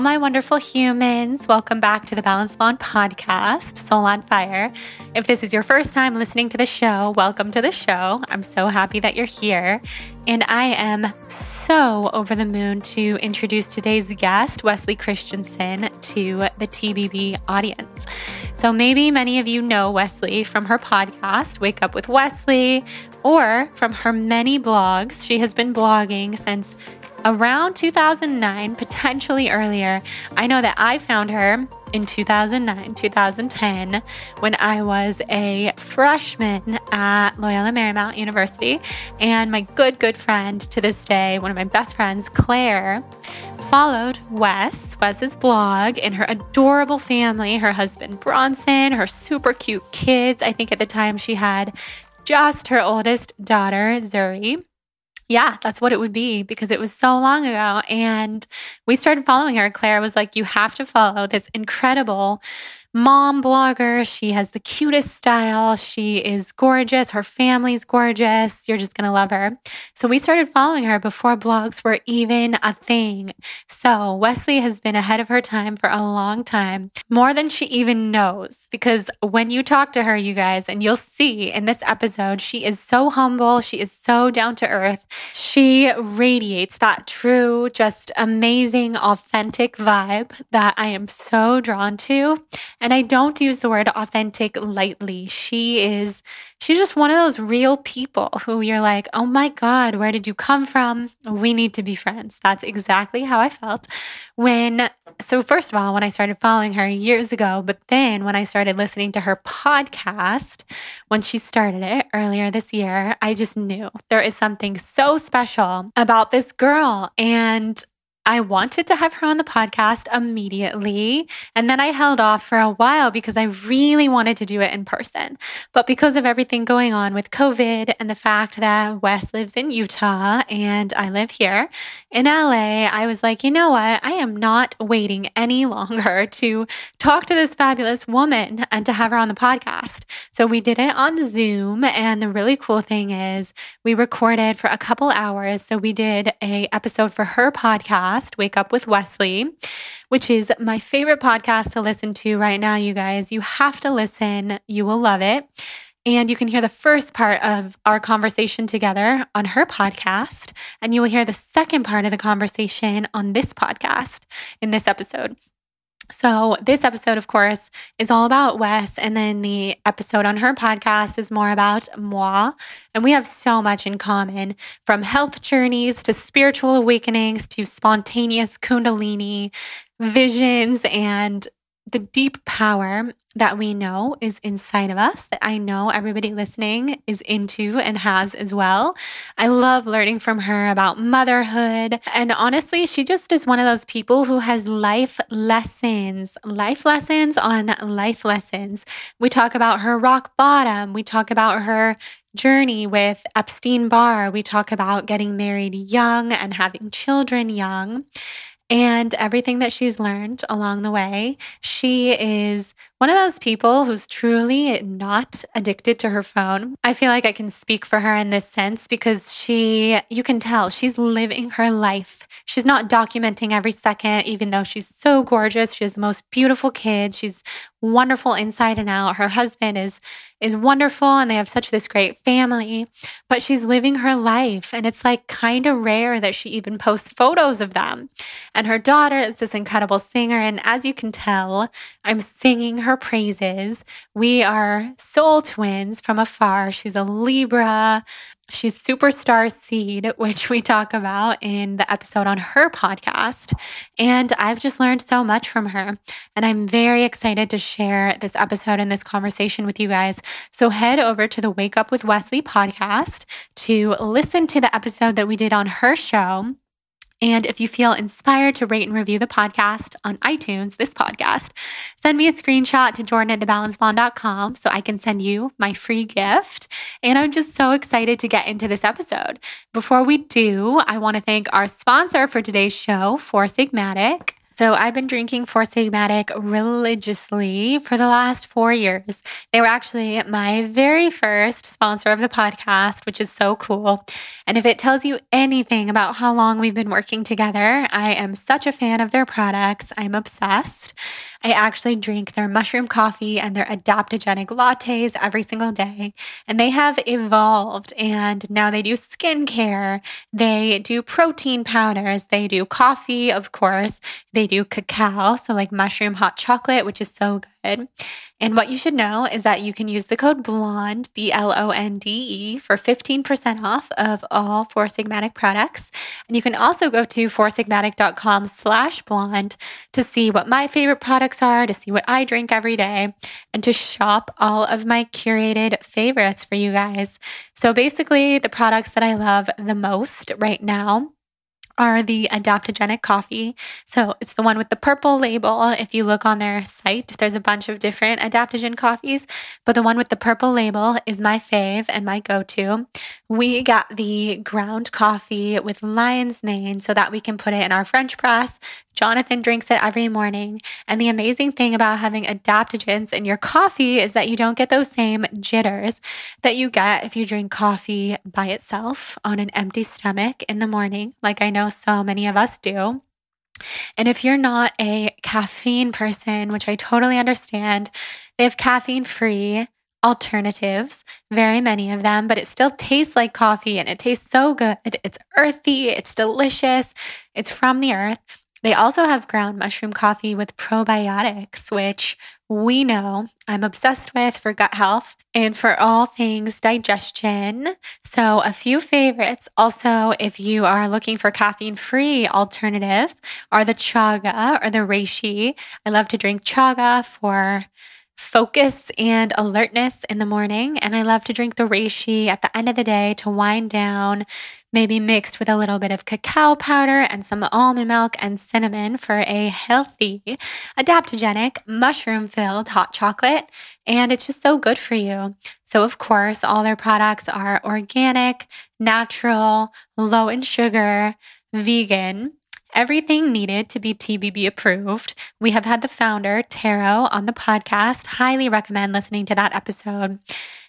My wonderful humans. Welcome back to the Balanced Blonde podcast, Soul on Fire. If this is your first time listening to the show, welcome to the show. I'm so happy that you're here. And I am so over the moon to introduce today's guest, Weslie Christensen, to the TBB audience. So maybe many of you know Weslie from her podcast, Wake Up with Weslie, or from her many blogs. She has been blogging since around 2009, potentially earlier. I know that I found her in 2009, 2010, when I was a freshman at Loyola Marymount University. And my good, good friend to this day, one of my best friends, Claire, followed Wes, Wes's blog, and her adorable family, her husband Bronson, her super cute kids. I think at the time she had just her oldest daughter, Zuri yeah, that's what it would be because it was so long ago. And we started following her. Claire was like, You have to follow this incredible mom blogger. She has the cutest style. She is gorgeous. Her family's gorgeous. You're just going to love her. So we started following her before blogs were even a thing. So Weslie has been ahead of her time for a long time, more than she even knows. Because when you talk to her, you guys, and you'll see in this episode, she is so humble. She is so down to earth. She radiates that true, just amazing, authentic vibe that I am so drawn to. I don't use the word authentic lightly. She is, she's just one of those real people who you're like, oh my God, where did you come from? We need to be friends. That's exactly how I felt when, so first of all, when I started following her years ago, but then when I started listening to her podcast, when she started it earlier this year, I just knew there is something so special about this girl. And I wanted to have her on the podcast immediately. And then I held off for a while because I really wanted to do it in person. But because of everything going on with COVID and the fact that Wes lives in Utah and I live here in LA, I was like, you know what? I am not waiting any longer to talk to this fabulous woman and to have her on the podcast. So we did it on Zoom. And the really cool thing is we recorded for a couple hours. So we did a episode for her podcast podcast, Wake Up with Weslie, which is my favorite podcast to listen to right now, you guys. You have to listen, you will love it. And you can hear the first part of our conversation together on her podcast. And you will hear the second part of the conversation on this podcast in this episode. So, this episode, of course, is all about Wes. And then the episode on her podcast is more about moi. And we have so much in common from health journeys to spiritual awakenings to spontaneous Kundalini visions and the deep power that we know is inside of us that I know everybody listening is into and has as well. I love learning from her about motherhood. And honestly, she just is one of those people who has life lessons, life lessons on life lessons. We talk about her rock bottom. We talk about her journey with Epstein Barr. We talk about getting married young and having children young and everything that she's learned along the way. She is one of those people who's truly not addicted to her phone. I feel like I can speak for her in this sense because she, you can tell she's living her life. She's not documenting every second, even though she's so gorgeous. She has the most beautiful kids. She's wonderful inside and out. Her husband is is wonderful and they have such this great family, but she's living her life and it's like kind of rare that she even posts photos of them. And her daughter is this incredible singer and as you can tell, I'm singing her praises. We are soul twins from afar. She's a Libra. She's superstar seed, which we talk about in the episode on her podcast. And I've just learned so much from her. And I'm very excited to share this episode and this conversation with you guys. So head over to the Wake Up with Weslie podcast to listen to the episode that we did on her show. And if you feel inspired to rate and review the podcast on iTunes, this podcast, send me a screenshot to jordan at thebalancedblonde.com so I can send you my free gift. And I'm just so excited to get into this episode. Before we do, I want to thank our sponsor for today's show, Four Sigmatic. So I've been drinking Four Sigmatic religiously for the last four years. They were actually my very first sponsor of the podcast, which is so cool. And if it tells you anything about how long we've been working together, I am such a fan of their products. I'm obsessed. I actually drink their mushroom coffee and their adaptogenic lattes every single day. And they have evolved and now they do skincare. They do protein powders. They do coffee, of course. They do cacao. So like mushroom hot chocolate, which is so good. And what you should know is that you can use the code BLONDE, B L O N D E, for 15% off of all Four Sigmatic products. And you can also go to foursigmatic.com slash blonde to see what my favorite products are, to see what I drink every day, and to shop all of my curated favorites for you guys. So basically, the products that I love the most right now are the adaptogenic coffee. So it's the one with the purple label. If you look on their site, there's a bunch of different adaptogen coffees, but the one with the purple label is my fave and my go to. We got the ground coffee with lion's mane so that we can put it in our French press. Jonathan drinks it every morning. And the amazing thing about having adaptogens in your coffee is that you don't get those same jitters that you get if you drink coffee by itself on an empty stomach in the morning, like I know so many of us do. And if you're not a caffeine person, which I totally understand, they have caffeine free alternatives, very many of them, but it still tastes like coffee and it tastes so good. It's earthy, it's delicious, it's from the earth. They also have ground mushroom coffee with probiotics, which we know I'm obsessed with for gut health and for all things digestion. So, a few favorites also, if you are looking for caffeine free alternatives, are the chaga or the reishi. I love to drink chaga for focus and alertness in the morning. And I love to drink the reishi at the end of the day to wind down, maybe mixed with a little bit of cacao powder and some almond milk and cinnamon for a healthy, adaptogenic, mushroom filled hot chocolate. And it's just so good for you. So, of course, all their products are organic, natural, low in sugar, vegan everything needed to be TBB approved. We have had the founder, Tero, on the podcast. Highly recommend listening to that episode.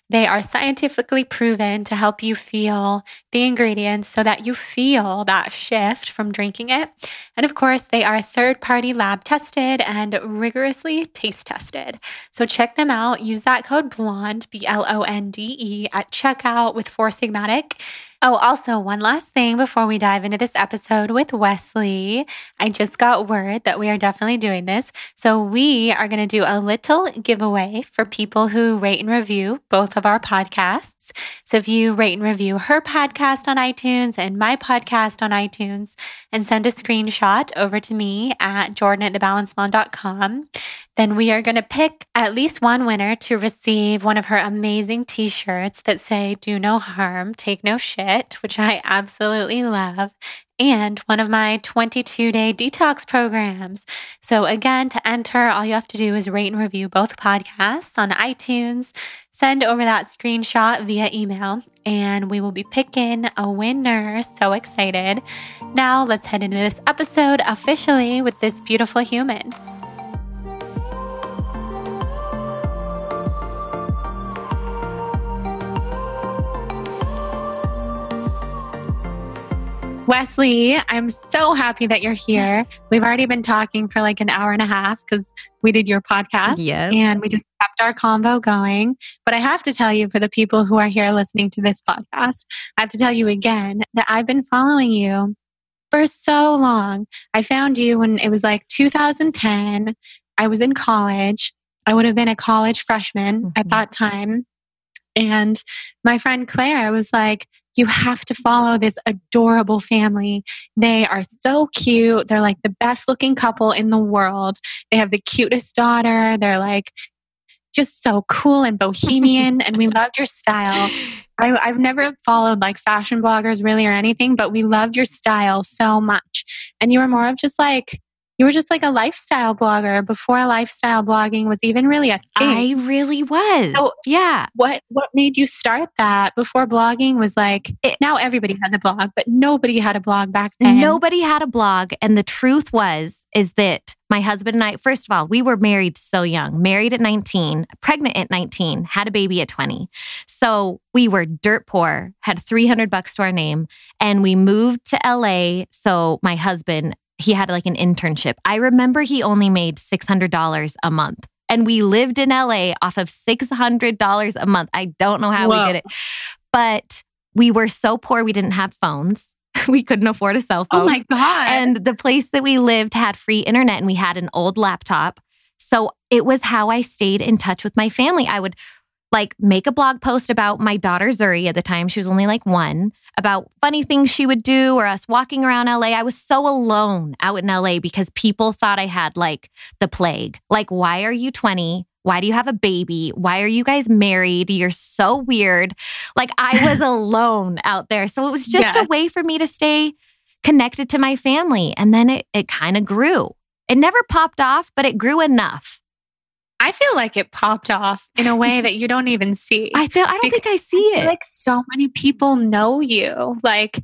They are scientifically proven to help you feel the ingredients so that you feel that shift from drinking it. And of course, they are third party lab tested and rigorously taste tested. So check them out. Use that code BLONDE, B L O N D E, at checkout with Four Sigmatic Oh, also, one last thing before we dive into this episode with Weslie. I just got word that we are definitely doing this. So, we are going to do a little giveaway for people who rate and review both of our podcasts. So if you rate and review her podcast on iTunes and my podcast on iTunes and send a screenshot over to me at jordan at then we are going to pick at least one winner to receive one of her amazing t-shirts that say do no harm, take no shit, which I absolutely love and one of my 22 day detox programs. So, again, to enter, all you have to do is rate and review both podcasts on iTunes. Send over that screenshot via email, and we will be picking a winner. So excited. Now, let's head into this episode officially with this beautiful human. Weslie, I'm so happy that you're here. We've already been talking for like an hour and a half because we did your podcast yes. and we just kept our convo going. But I have to tell you, for the people who are here listening to this podcast, I have to tell you again that I've been following you for so long. I found you when it was like 2010. I was in college. I would have been a college freshman mm-hmm. at that time. And my friend Claire was like, You have to follow this adorable family. They are so cute. They're like the best looking couple in the world. They have the cutest daughter. They're like just so cool and bohemian. and we loved your style. I, I've never followed like fashion bloggers really or anything, but we loved your style so much. And you were more of just like, you were just like a lifestyle blogger before lifestyle blogging was even really a thing. I really was. So yeah. What what made you start that before blogging was like it, now everybody has a blog, but nobody had a blog back then. Nobody had a blog and the truth was is that my husband and I first of all, we were married so young. Married at 19, pregnant at 19, had a baby at 20. So, we were dirt poor, had 300 bucks to our name, and we moved to LA so my husband he had like an internship. I remember he only made $600 a month. And we lived in LA off of $600 a month. I don't know how Whoa. we did it. But we were so poor, we didn't have phones. we couldn't afford a cell oh phone. Oh my God. And the place that we lived had free internet and we had an old laptop. So it was how I stayed in touch with my family. I would like make a blog post about my daughter Zuri at the time. She was only like one about funny things she would do or us walking around LA. I was so alone out in LA because people thought I had like the plague. Like, why are you 20? Why do you have a baby? Why are you guys married? You're so weird. Like, I was alone out there. So it was just yeah. a way for me to stay connected to my family. And then it, it kind of grew. It never popped off, but it grew enough I feel like it popped off in a way that you don't even see. I feel I don't think I see I it. like so many people know you. Like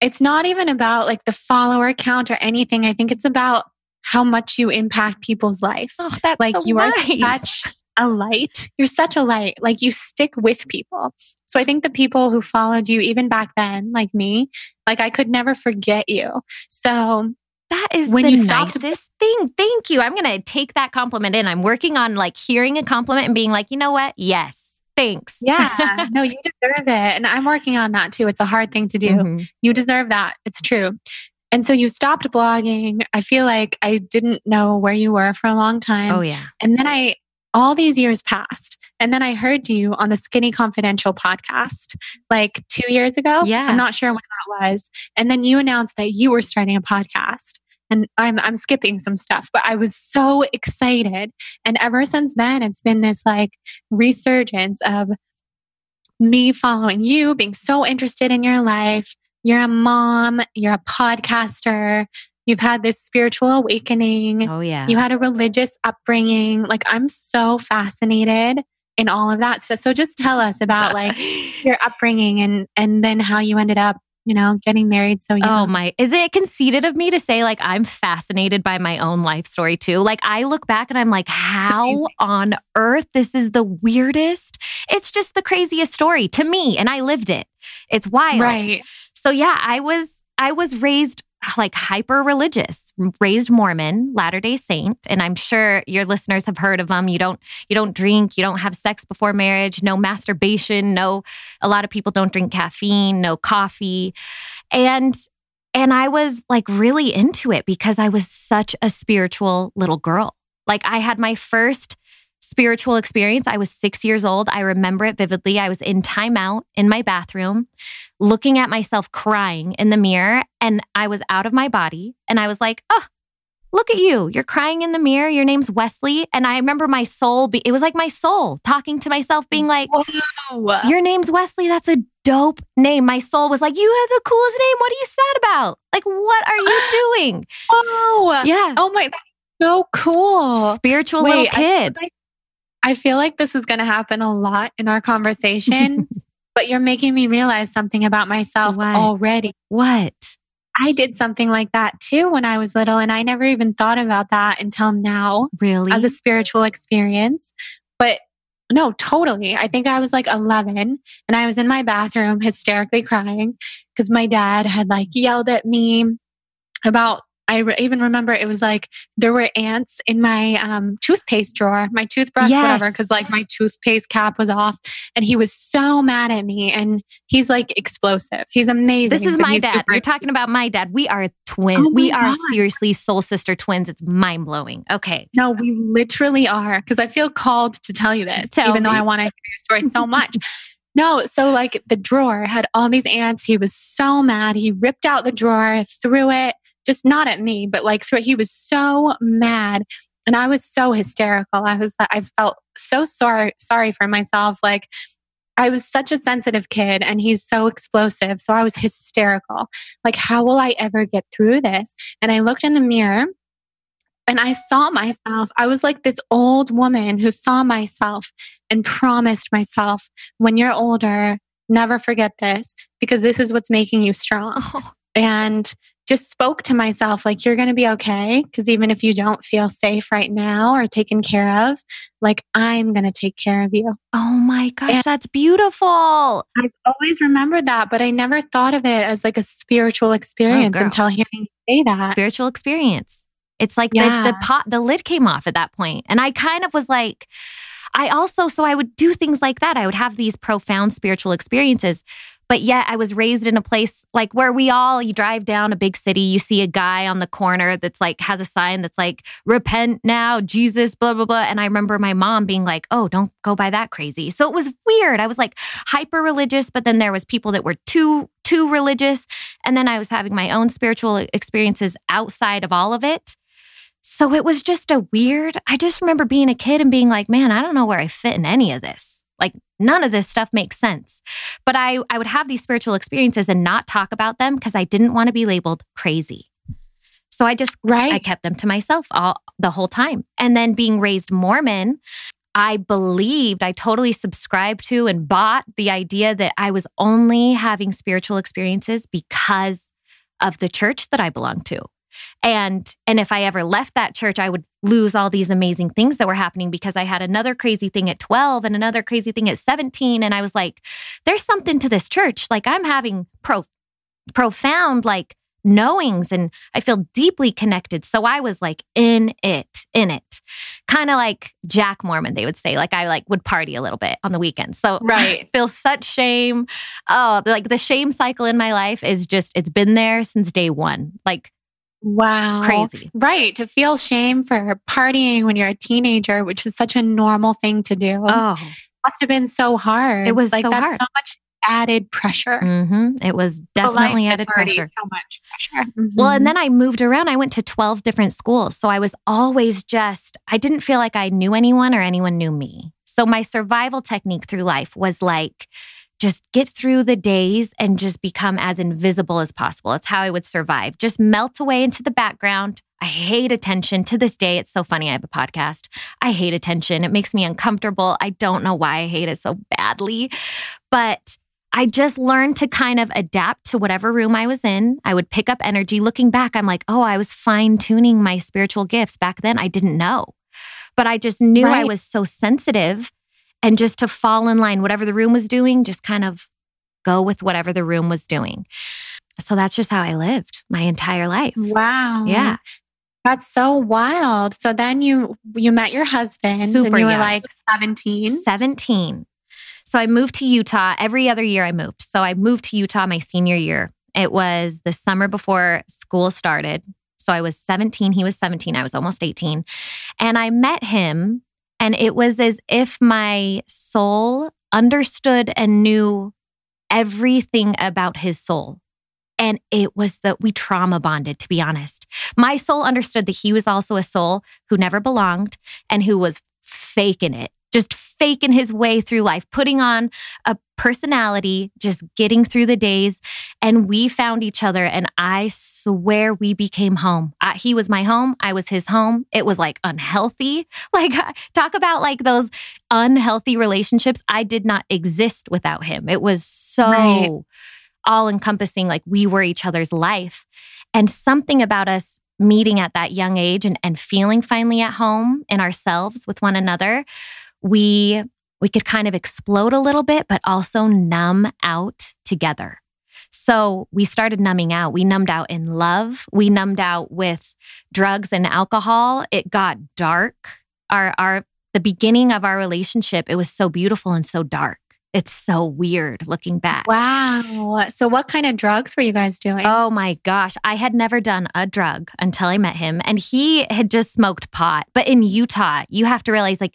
it's not even about like the follower count or anything. I think it's about how much you impact people's life. Oh, that's like so you nice. are such a light. You're such a light. Like you stick with people. So I think the people who followed you even back then, like me, like I could never forget you. So that is when the you nicest thing. Thank you. I'm going to take that compliment in. I'm working on like hearing a compliment and being like, you know what? Yes. Thanks. Yeah. no, you deserve it. And I'm working on that too. It's a hard thing to do. Mm-hmm. You deserve that. It's true. And so you stopped blogging. I feel like I didn't know where you were for a long time. Oh, yeah. And then I, all these years passed. And then I heard you on the Skinny Confidential podcast like two years ago. Yeah. I'm not sure when that was. And then you announced that you were starting a podcast. And I'm, I'm skipping some stuff, but I was so excited. And ever since then, it's been this like resurgence of me following you, being so interested in your life. You're a mom, you're a podcaster, You've had this spiritual awakening. Oh, yeah. You had a religious upbringing. Like, I'm so fascinated in all of that stuff. So just tell us about like your upbringing and and then how you ended up you know, getting married so oh young. Oh my, is it conceited of me to say like I'm fascinated by my own life story too? Like I look back and I'm like, how on earth this is the weirdest? It's just the craziest story to me and I lived it. It's wild. Right. So yeah, I was I was raised like hyper religious, raised Mormon, Latter-day Saint, and I'm sure your listeners have heard of them. You don't you don't drink, you don't have sex before marriage, no masturbation, no a lot of people don't drink caffeine, no coffee. And and I was like really into it because I was such a spiritual little girl. Like I had my first spiritual experience. I was six years old. I remember it vividly. I was in timeout in my bathroom, looking at myself crying in the mirror, and I was out of my body. And I was like, oh, look at you. You're crying in the mirror. Your name's Weslie. And I remember my soul, be- it was like my soul talking to myself, being like, Whoa. Your name's Weslie. That's a dope name. My soul was like, You have the coolest name. What are you sad about? Like, what are you doing? Oh, yeah. Oh my, so cool. Spiritual Wait, little kid. I, I feel like this is going to happen a lot in our conversation, but you're making me realize something about myself what? already. What? I did something like that too when I was little, and I never even thought about that until now. Really? As a spiritual experience. But no, totally. I think I was like 11 and I was in my bathroom hysterically crying because my dad had like yelled at me about I re- even remember it was like there were ants in my um, toothpaste drawer, my toothbrush, yes. whatever, because like my toothpaste cap was off. And he was so mad at me. And he's like explosive. He's amazing. This is my dad. You're talking about my dad. We are twins. Oh we God. are seriously soul sister twins. It's mind blowing. Okay. No, we literally are. Because I feel called to tell you this, tell even me. though I want to hear your story so much. No, so like the drawer had all these ants. He was so mad. He ripped out the drawer, threw it just not at me, but like through, he was so mad. And I was so hysterical. I was, I felt so sorry, sorry for myself. Like I was such a sensitive kid and he's so explosive. So I was hysterical. Like, how will I ever get through this? And I looked in the mirror And I saw myself. I was like this old woman who saw myself and promised myself, when you're older, never forget this because this is what's making you strong. Oh. And just spoke to myself like you're going to be okay because even if you don't feel safe right now or taken care of like i'm going to take care of you. Oh my gosh and that's beautiful. I've always remembered that but i never thought of it as like a spiritual oh, experience oh, until hearing you say that. Spiritual experience. It's like yeah. the, the pot the lid came off at that point and i kind of was like i also so i would do things like that. I would have these profound spiritual experiences but yet I was raised in a place like where we all, you drive down a big city, you see a guy on the corner that's like, has a sign that's like, repent now, Jesus, blah, blah, blah. And I remember my mom being like, oh, don't go by that crazy. So it was weird. I was like hyper religious, but then there was people that were too, too religious. And then I was having my own spiritual experiences outside of all of it. So it was just a weird, I just remember being a kid and being like, man, I don't know where I fit in any of this. Like none of this stuff makes sense. But I, I would have these spiritual experiences and not talk about them because I didn't want to be labeled crazy. So I just right. I kept them to myself all the whole time. And then being raised Mormon, I believed, I totally subscribed to and bought the idea that I was only having spiritual experiences because of the church that I belonged to. And and if I ever left that church, I would lose all these amazing things that were happening because I had another crazy thing at 12 and another crazy thing at 17 and I was like there's something to this church. Like I'm having pro profound like knowings and I feel deeply connected. So I was like in it, in it. Kind of like Jack Mormon, they would say. Like I like would party a little bit on the weekends. So right. I feel such shame. Oh, like the shame cycle in my life is just it's been there since day one. Like Wow. Crazy. Right. To feel shame for partying when you're a teenager, which is such a normal thing to do. Oh. Must have been so hard. It was like so that's hard. so much added pressure. Mm-hmm. It was definitely added pressure. So much pressure. Mm-hmm. Well, and then I moved around. I went to 12 different schools. So I was always just, I didn't feel like I knew anyone or anyone knew me. So my survival technique through life was like, just get through the days and just become as invisible as possible. It's how I would survive. Just melt away into the background. I hate attention to this day. It's so funny. I have a podcast. I hate attention. It makes me uncomfortable. I don't know why I hate it so badly, but I just learned to kind of adapt to whatever room I was in. I would pick up energy. Looking back, I'm like, oh, I was fine tuning my spiritual gifts back then. I didn't know, but I just knew right. I was so sensitive and just to fall in line, whatever the room was doing, just kind of go with whatever the room was doing. So that's just how I lived my entire life. Wow. Yeah. That's so wild. So then you you met your husband Super and you were young. like 17. 17. So I moved to Utah. Every other year I moved. So I moved to Utah my senior year. It was the summer before school started. So I was 17, he was 17, I was almost 18. And I met him and it was as if my soul understood and knew everything about his soul. And it was that we trauma bonded, to be honest. My soul understood that he was also a soul who never belonged and who was faking it just faking his way through life, putting on a personality, just getting through the days. And we found each other, and I swear we became home. I, he was my home, I was his home. It was like unhealthy. Like, talk about like those unhealthy relationships. I did not exist without him. It was so right. all encompassing, like we were each other's life. And something about us meeting at that young age and, and feeling finally at home in ourselves with one another we we could kind of explode a little bit, but also numb out together. So we started numbing out. We numbed out in love. We numbed out with drugs and alcohol. It got dark. Our our the beginning of our relationship, it was so beautiful and so dark. It's so weird looking back. Wow. So, what kind of drugs were you guys doing? Oh my gosh. I had never done a drug until I met him, and he had just smoked pot. But in Utah, you have to realize like,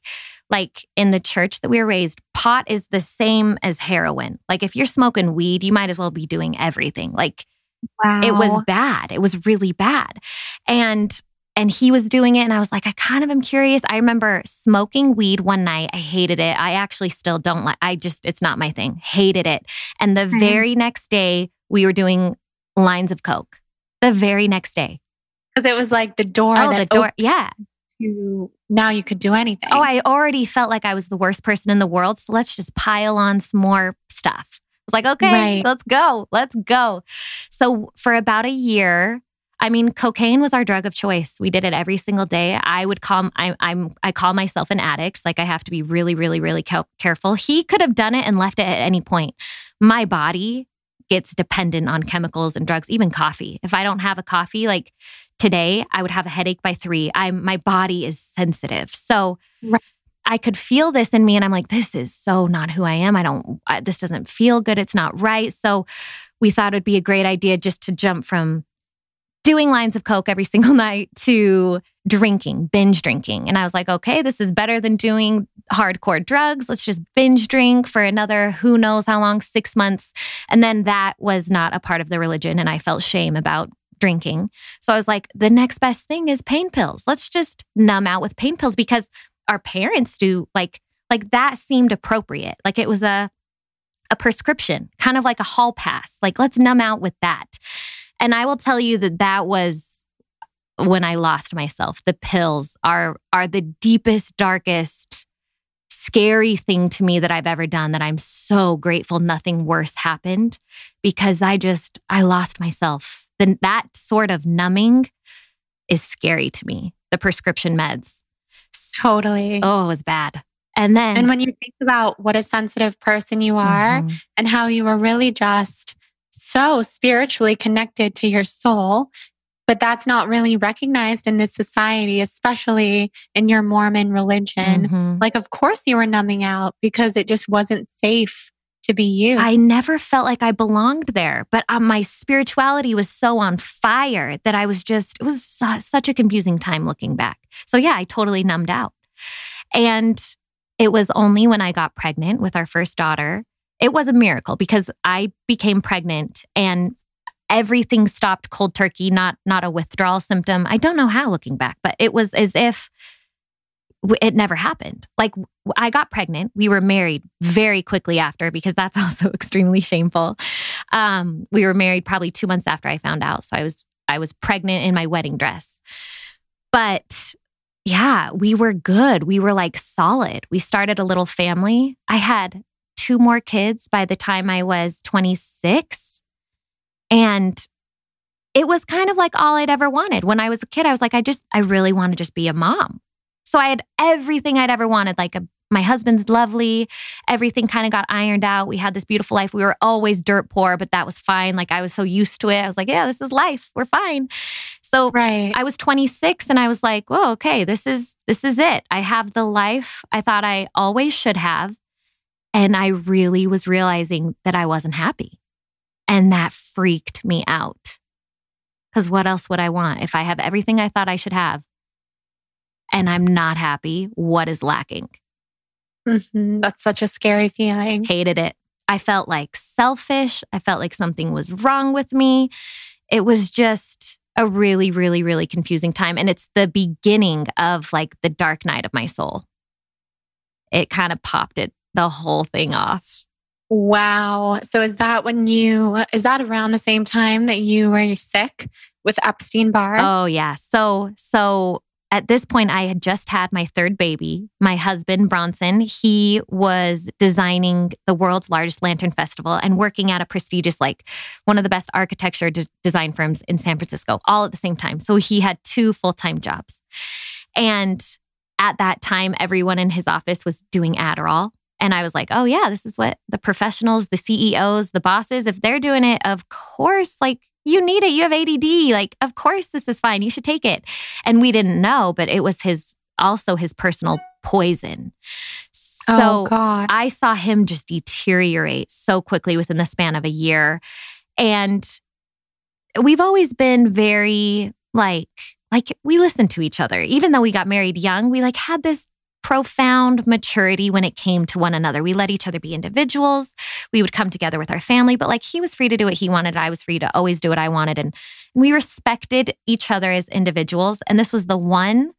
like in the church that we were raised, pot is the same as heroin. Like, if you're smoking weed, you might as well be doing everything. Like, wow. it was bad. It was really bad. And and he was doing it and I was like I kind of am curious. I remember smoking weed one night. I hated it. I actually still don't like I just it's not my thing. Hated it. And the mm-hmm. very next day we were doing lines of coke. The very next day. Because it was like the door Oh, that the door. Yeah. To now you could do anything. Oh, I already felt like I was the worst person in the world. So let's just pile on some more stuff. It's like, okay, Right. let's go. Let's go. So for about a year, I mean, cocaine was our drug of choice. We did it every single day. I would call I, I'm I call myself an addict. Like I have to be really, really, really careful. He could have done it and left it at any point. My body gets dependent on chemicals and drugs, even coffee. If I don't have a coffee, like today, I would have a headache by three. I'm my body is sensitive, so Right. I could feel this in me, and I'm like, this is so not who I am. I don't. I, this doesn't feel good. It's not right. So we thought it'd be a great idea just to jump from doing lines of coke every single night to drinking, binge drinking. And I was like, okay, this is better than doing hardcore drugs. Let's just binge drink for another who knows how long, six months. And then that was not a part of the religion. And I felt shame about drinking. So I was like, the next best thing is pain pills. Let's just numb out with pain pills because our parents do like, like that seemed appropriate. Like it was a, a prescription, kind of like a hall pass. Like, let's numb out with that. And I will tell you that that was when I lost myself. The pills are are the deepest, darkest, scary thing to me that I've ever done that I'm so grateful nothing worse happened because I just I lost myself. Then that sort of numbing is scary to me. The prescription meds. Totally. Oh, it was bad. And then And when you think about what a sensitive person you are Mhm. and how you were really just so spiritually connected to your soul, but that's not really recognized in this society, especially in your Mormon religion. Mhm. Like, of course, you were numbing out because it just wasn't safe to be you. I never felt like I belonged there, but uh, my spirituality was so on fire that I was just, it was su- such a confusing time looking back. So, yeah, I totally numbed out. And it was only when I got pregnant with our first daughter, it was a miracle because I became pregnant and everything stopped cold turkey, not not a withdrawal symptom. I don't know how looking back, but it was as if it never happened. Like I got pregnant. We were married very quickly after because that's also extremely shameful. Um, we were married probably two months after I found out. So I was I was pregnant in my wedding dress. But yeah, we were good. We were like solid. We started a little family. I had two more kids by the time I was 26. And it was kind of like all I'd ever wanted. When I was a kid, I was like, I just, I really want to just be a mom. So I had everything I'd ever wanted. Like a, my husband's lovely. Everything kind of got ironed out. We had this beautiful life. We were always dirt poor, but that was fine. Like I was so used to it. I was like, yeah, this is life. We're fine. So right. I was 26 and I was like, "Whoa, okay, this is this is it. I have the life I thought I always should have." And I really was realizing that I wasn't happy. And that freaked me out. Cuz what else would I want if I have everything I thought I should have and I'm not happy? What is lacking? Mhm. That's such a scary feeling. Hated it. I felt like selfish. I felt like something was wrong with me. It was just a really, really, really confusing time. And it's the beginning of like the dark night of my soul. It kind of popped it, the whole thing off. Wow. So is that when you, is that around the same time that you were sick with Epstein Barr? Oh, yeah. So, so at this point, I had just had my third baby. My husband, Bronson, he was designing the world's largest lantern festival and working at a prestigious, like one of the best architecture de- design firms in San Francisco, all at the same time. So he had two full time jobs. And at that time, everyone in his office was doing Adderall. And I was like, oh, yeah, this is what the professionals, the CEOs, the bosses, if they're doing it, of course, like you need it. You have ADD. Like, of course, this is fine. You should take it. And we didn't know, but it was his also his personal poison. Oh, so oh God. I saw him just deteriorate so quickly within the span of a year. And we've always been very like, like we listened to each other. Even though we got married young, we like had this profound maturity when it came to one another. We let each other be individuals. We would come together with our family, but like he was free to do what he wanted. I was free to always do what I wanted. And we respected each other as individuals. And this was the one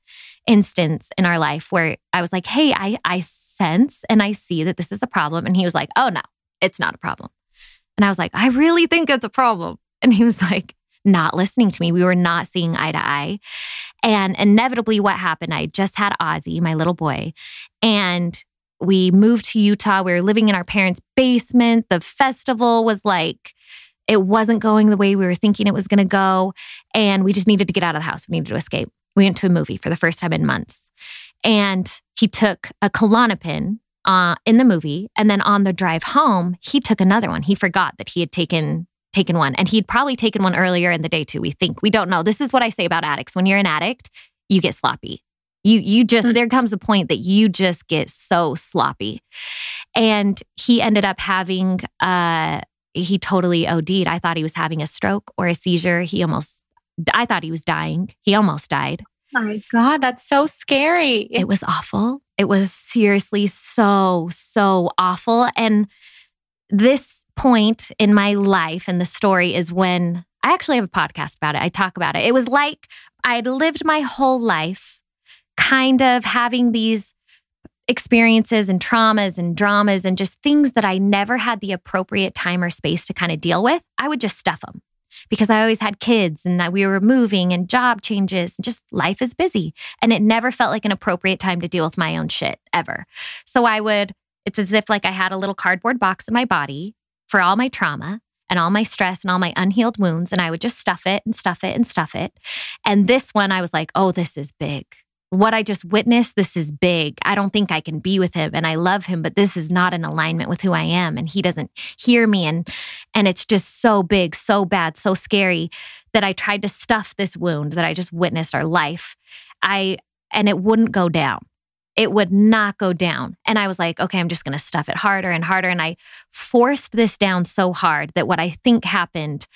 instance in our life where I was like, hey, I, I sense and I see that this is a problem. And he was like, oh, no, it's not a problem. And I was like, I really think it's a problem. And he was like, not listening to me. We were not seeing eye to eye. And inevitably, what happened? I just had Ozzy, my little boy, and we moved to Utah. We were living in our parents' basement. The festival was like, it wasn't going the way we were thinking it was going to go. And we just needed to get out of the house. We needed to escape. We went to a movie for the first time in months. And he took a Klonopin uh, in the movie. And then on the drive home, he took another one. He forgot that he had taken taken one. And he'd probably taken one earlier in the day too. We think. We don't know. This is what I say about addicts. When you're an addict, you get sloppy. You you just mm. there comes a point that you just get so sloppy. And he ended up having uh he totally OD'd. I thought he was having a stroke or a seizure. He almost I thought he was dying. He almost died. my God, that's so scary. It was awful. It was seriously so, so awful. And this point in my life and the story is when I actually have a podcast about it. I talk about it. It was like I'd lived my whole life kind of having these experiences and traumas and dramas and just things that I never had the appropriate time or space to kind of deal with. I would just stuff them because I always had kids and that we were moving and job changes just life is busy. And it never felt like an appropriate time to deal with my own shit ever. So I would, it's as if like I had a little cardboard box in my body for all my trauma and all my stress and all my unhealed wounds. And I would just stuff it and stuff it and stuff it. And this one, I was like, oh, this is big. What I just witnessed, this is big. I don't think I can be with him and I love him, but this is not in alignment with who I am. And he doesn't hear me. And, and it's just so big, so bad, so scary that I tried to stuff this wound that I just witnessed our life. I, and it wouldn't go down it would not go down. And I was like, okay, I'm just going to stuff it harder and harder. And I forced this down so hard that what I think happened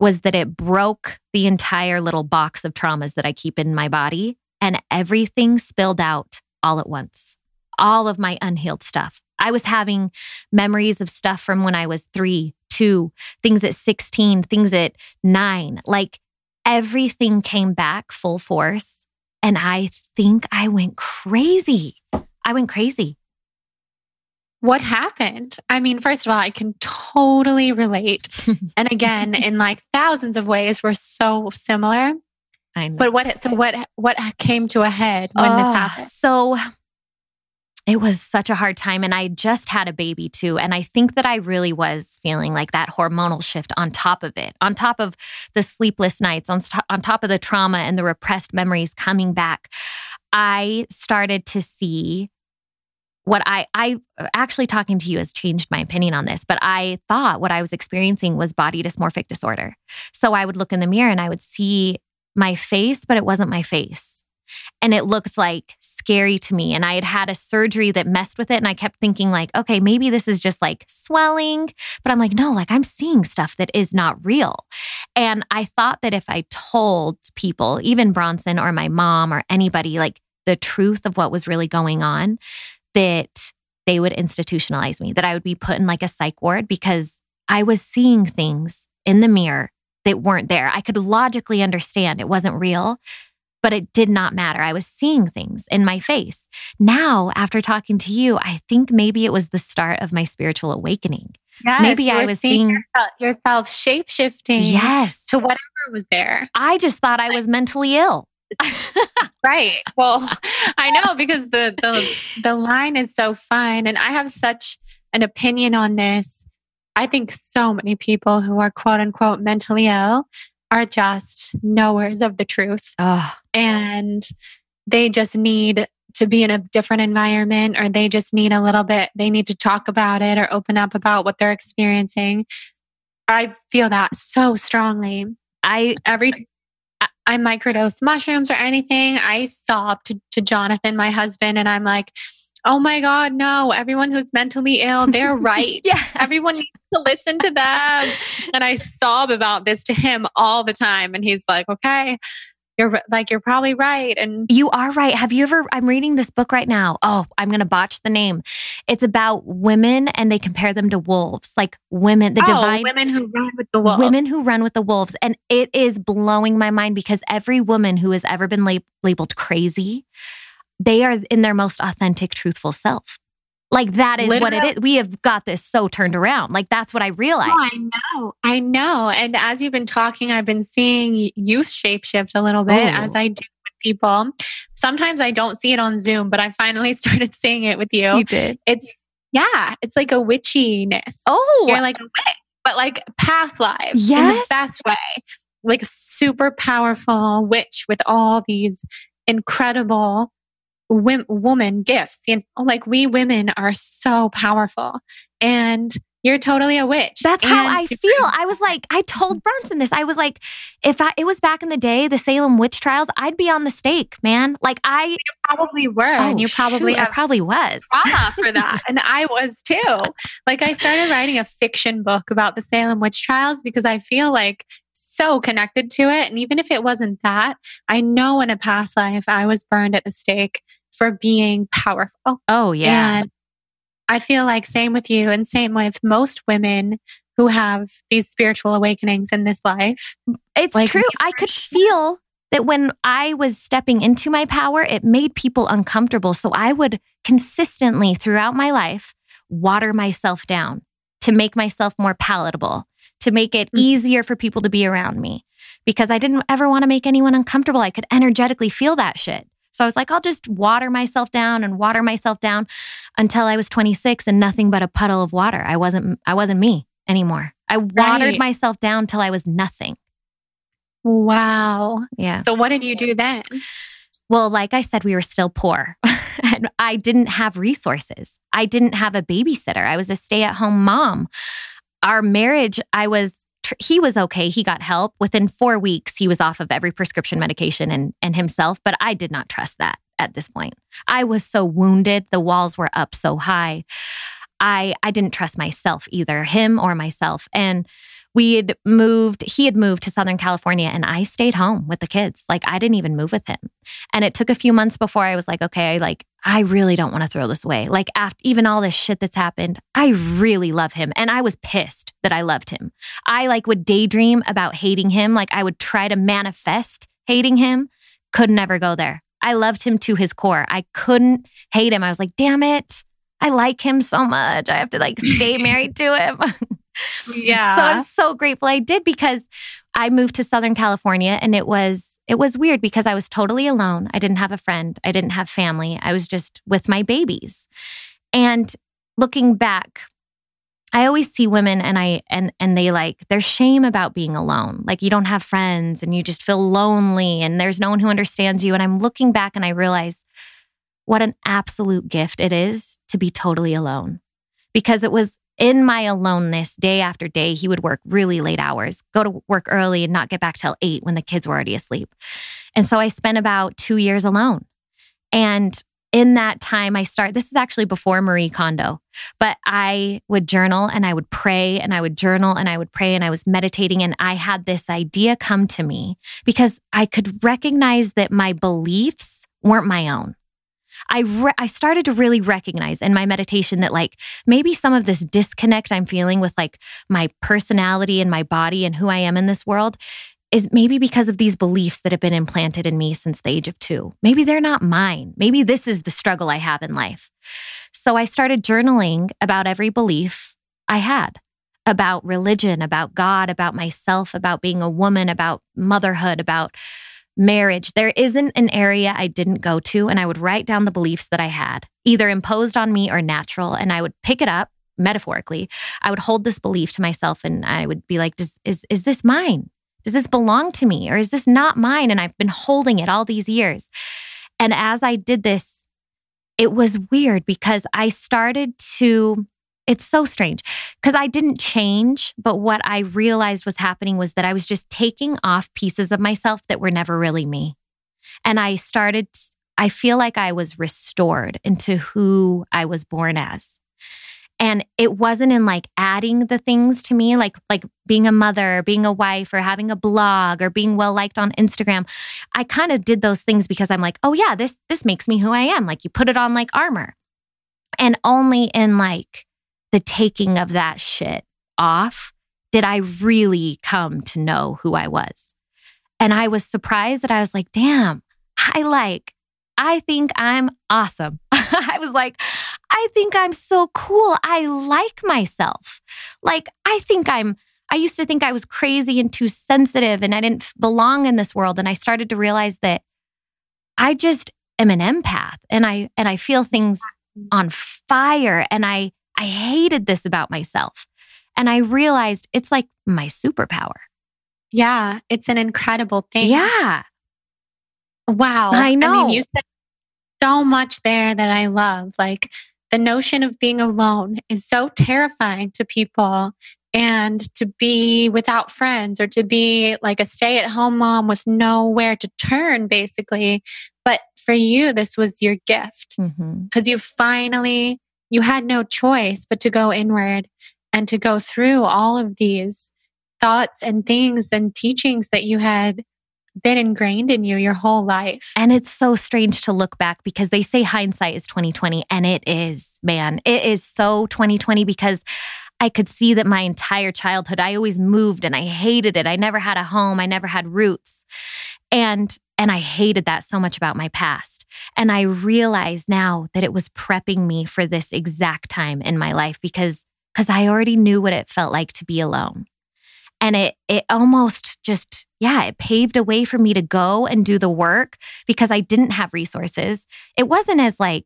was that it broke the entire little box of traumas that I keep in my body and everything spilled out all at once. All of my unhealed stuff. I was having memories of stuff from when I was three, two, things at 16, things at nine. Like everything came back full force and I think I went crazy. I went crazy. What happened? I mean, first of all, I can totally relate. and again, in like thousands of ways, we're so similar. I know. But what so what what came to a head when uh, this happened? So it was such a hard time. And I just had a baby too. And I think that I really was feeling like that hormonal shift on top of it, on top of the sleepless nights, on, on top of the trauma and the repressed memories coming back. I started to see what I, I actually talking to you has changed my opinion on this, but I thought what I was experiencing was body dysmorphic disorder. So I would look in the mirror and I would see my face, but it wasn't my face and it looks like scary to me. And i had had a surgery that messed with it and i kept thinking like okay maybe this is just like swelling. But i'm like no like i'm seeing stuff that is not real. And i thought that if i told people even bronson or my mom or anybody like the truth of what was really going on that they would institutionalize me that i would be put in like a psych ward because i was seeing things in the mirror that weren't there. I could logically understand it wasn't real but it did not matter. I was seeing things in my face. Now, after talking to you, I think maybe it was the start of my spiritual awakening. Yes, maybe I was seeing yourself, yourself shape shifting yes. to whatever was there. I just thought I was mentally ill. right. Well, I know because the, the the line is so fine and I have such an opinion on this. I think so many people who are quote unquote mentally ill are just knowers of the truth. Oh. And they just need to be in a different environment or they just need a little bit, they need to talk about it or open up about what they're experiencing. I feel that so strongly. I every I microdose mushrooms or anything, I sob to, to Jonathan, my husband, and I'm like, oh my God, no, everyone who's mentally ill, they're right. yeah. Everyone needs to listen to them. And I sob about this to him all the time. And he's like, okay, you're like, you're probably right. And you are right. Have you ever, I'm reading this book right now. Oh, I'm going to botch the name. It's about women and they compare them to wolves, like women, the oh, divine women who run with the wolves. Women who run with the wolves. And it is blowing my mind because every woman who has ever been lab- labeled crazy they are in their most authentic, truthful self. Like that is Literally. what it is. We have got this so turned around. Like that's what I realized. Oh, I know. I know. And as you've been talking, I've been seeing you shapeshift a little bit as oh. I do with people. Sometimes I don't see it on Zoom, but I finally started seeing it with you. You did. It's yeah, it's like a witchiness. Oh. You're like a witch, but like past lives yes. in the best way. Like super powerful witch with all these incredible woman gifts. You know, like we women are so powerful and you're totally a witch. That's how I feel. I was like, I told Bronson this. I was like, if I, it was back in the day, the Salem witch trials, I'd be on the stake, man. Like I you probably were, oh, and you probably shoot, I probably was trauma for that, and I was too. Like I started writing a fiction book about the Salem witch trials because I feel like so connected to it. And even if it wasn't that, I know in a past life I was burned at the stake for being powerful. Oh, yeah. And I feel like same with you and same with most women who have these spiritual awakenings in this life. It's like, true. I could feel that when I was stepping into my power, it made people uncomfortable. So I would consistently throughout my life water myself down to make myself more palatable, to make it mm. easier for people to be around me because I didn't ever want to make anyone uncomfortable. I could energetically feel that shit. So I was like, I'll just water myself down and water myself down until I was 26 and nothing but a puddle of water. I wasn't I wasn't me anymore. I watered right. myself down till I was nothing. Wow. Yeah. So what did you do then? Well, like I said, we were still poor. and I didn't have resources. I didn't have a babysitter. I was a stay-at-home mom. Our marriage, I was he was okay. He got help. Within four weeks, he was off of every prescription medication and, and himself, but I did not trust that at this point. I was so wounded. The walls were up so high. I, I didn't trust myself either, him or myself. And we had moved, he had moved to Southern California and I stayed home with the kids. Like I didn't even move with him. And it took a few months before I was like, okay, like I really don't want to throw this away. Like after even all this shit that's happened, I really love him. And I was pissed that I loved him. I like would daydream about hating him. Like I would try to manifest hating him. Could never go there. I loved him to his core. I couldn't hate him. I was like, damn it. I like him so much. I have to like stay married to him. Yeah. so I'm so grateful I did because I moved to Southern California and it was it was weird because I was totally alone. I didn't have a friend. I didn't have family. I was just with my babies. And looking back, I always see women and I and and they like there's shame about being alone. Like you don't have friends and you just feel lonely and there's no one who understands you and I'm looking back and I realize what an absolute gift it is to be totally alone. Because it was in my aloneness day after day, he would work really late hours, go to work early and not get back till eight when the kids were already asleep. And so I spent about two years alone. And in that time, I start, this is actually before Marie Kondo, but I would journal and I would pray and I would journal and I would pray and I was meditating. And I had this idea come to me because I could recognize that my beliefs weren't my own. I re- I started to really recognize in my meditation that like maybe some of this disconnect I'm feeling with like my personality and my body and who I am in this world is maybe because of these beliefs that have been implanted in me since the age of 2. Maybe they're not mine. Maybe this is the struggle I have in life. So I started journaling about every belief I had about religion, about God, about myself, about being a woman, about motherhood, about marriage, there isn't an area I didn't go to, and I would write down the beliefs that I had, either imposed on me or natural, and I would pick it up metaphorically. I would hold this belief to myself, and I would be like, Does, "Is is this mine? Does this belong to me, or is this not mine?" And I've been holding it all these years. And as I did this, it was weird because I started to it's so strange because I didn't change, but what I realized was happening was that I was just taking off pieces of myself that were never really me. And I started, I feel like I was restored into who I was born as. And it wasn't in like adding the things to me, like like being a mother, being a wife, or having a blog, or being well liked on Instagram. I kind of did those things because I'm like, oh yeah, this this makes me who I am. Like you put it on like armor, and only in like the taking of that shit off did I really come to know who I was. And I was surprised that I was like, damn, I like, I think I'm awesome. I was like, I think I'm so cool. I like myself. Like, I think I'm, I used to think I was crazy and too sensitive and I didn't belong in this world. And I started to realize that I just am an empath and I, and I feel things on fire. And I, I hated this about myself. And I realized it's like my superpower. Yeah, it's an incredible thing. Yeah. Wow. I know. I mean, you said so much there that I love. Like the notion of being alone is so terrifying to people. And to be without friends or to be like a stay at home mom with nowhere to turn, basically. But for you, this was your gift because Mm-hmm. you finally, you had no choice but to go inward and to go through all of these thoughts and things and teachings that you had been ingrained in you your whole life. And it's so strange to look back because they say hindsight is 2020 and it is, man. It is so 2020 because I could see that my entire childhood I always moved and I hated it. I never had a home, I never had roots. And and I hated that so much about my past. And I realize now that it was prepping me for this exact time in my life because because I already knew what it felt like to be alone. And it it almost just yeah, it paved a way for me to go and do the work because I didn't have resources. It wasn't as like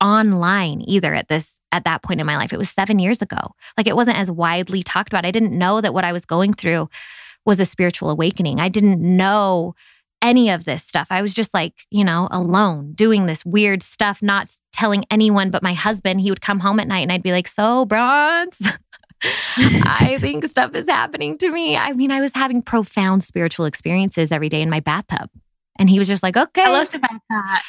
online either at this at that point in my life. It was 7 years ago. Like it wasn't as widely talked about. I didn't know that what I was going through was a spiritual awakening. I didn't know any of this stuff. I was just like, you know, alone doing this weird stuff, not telling anyone but my husband. He would come home at night and I'd be like, "So, Bronze, I think stuff is happening to me. I mean, I was having profound spiritual experiences every day in my bathtub. And he was just like, okay. Tell us about that.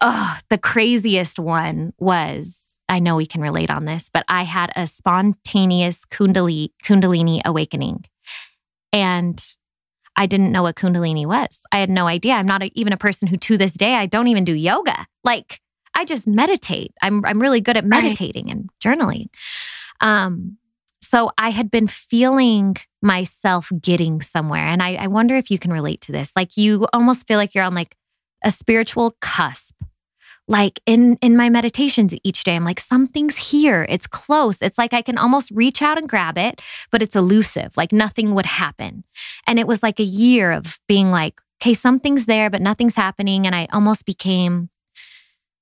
Oh, the craziest one was I know we can relate on this, but I had a spontaneous kundalini, kundalini awakening. And I didn't know what kundalini was. I had no idea. I'm not a, even a person who to this day I don't even do yoga. Like I just meditate. I'm I'm really good at Right. meditating and journaling. Um so I had been feeling myself getting somewhere. And I, I wonder if you can relate to this. Like you almost feel like you're on like a spiritual cusp. Like in in my meditations each day, I'm like, something's here. It's close. It's like I can almost reach out and grab it, but it's elusive. Like nothing would happen. And it was like a year of being like, okay, something's there, but nothing's happening. And I almost became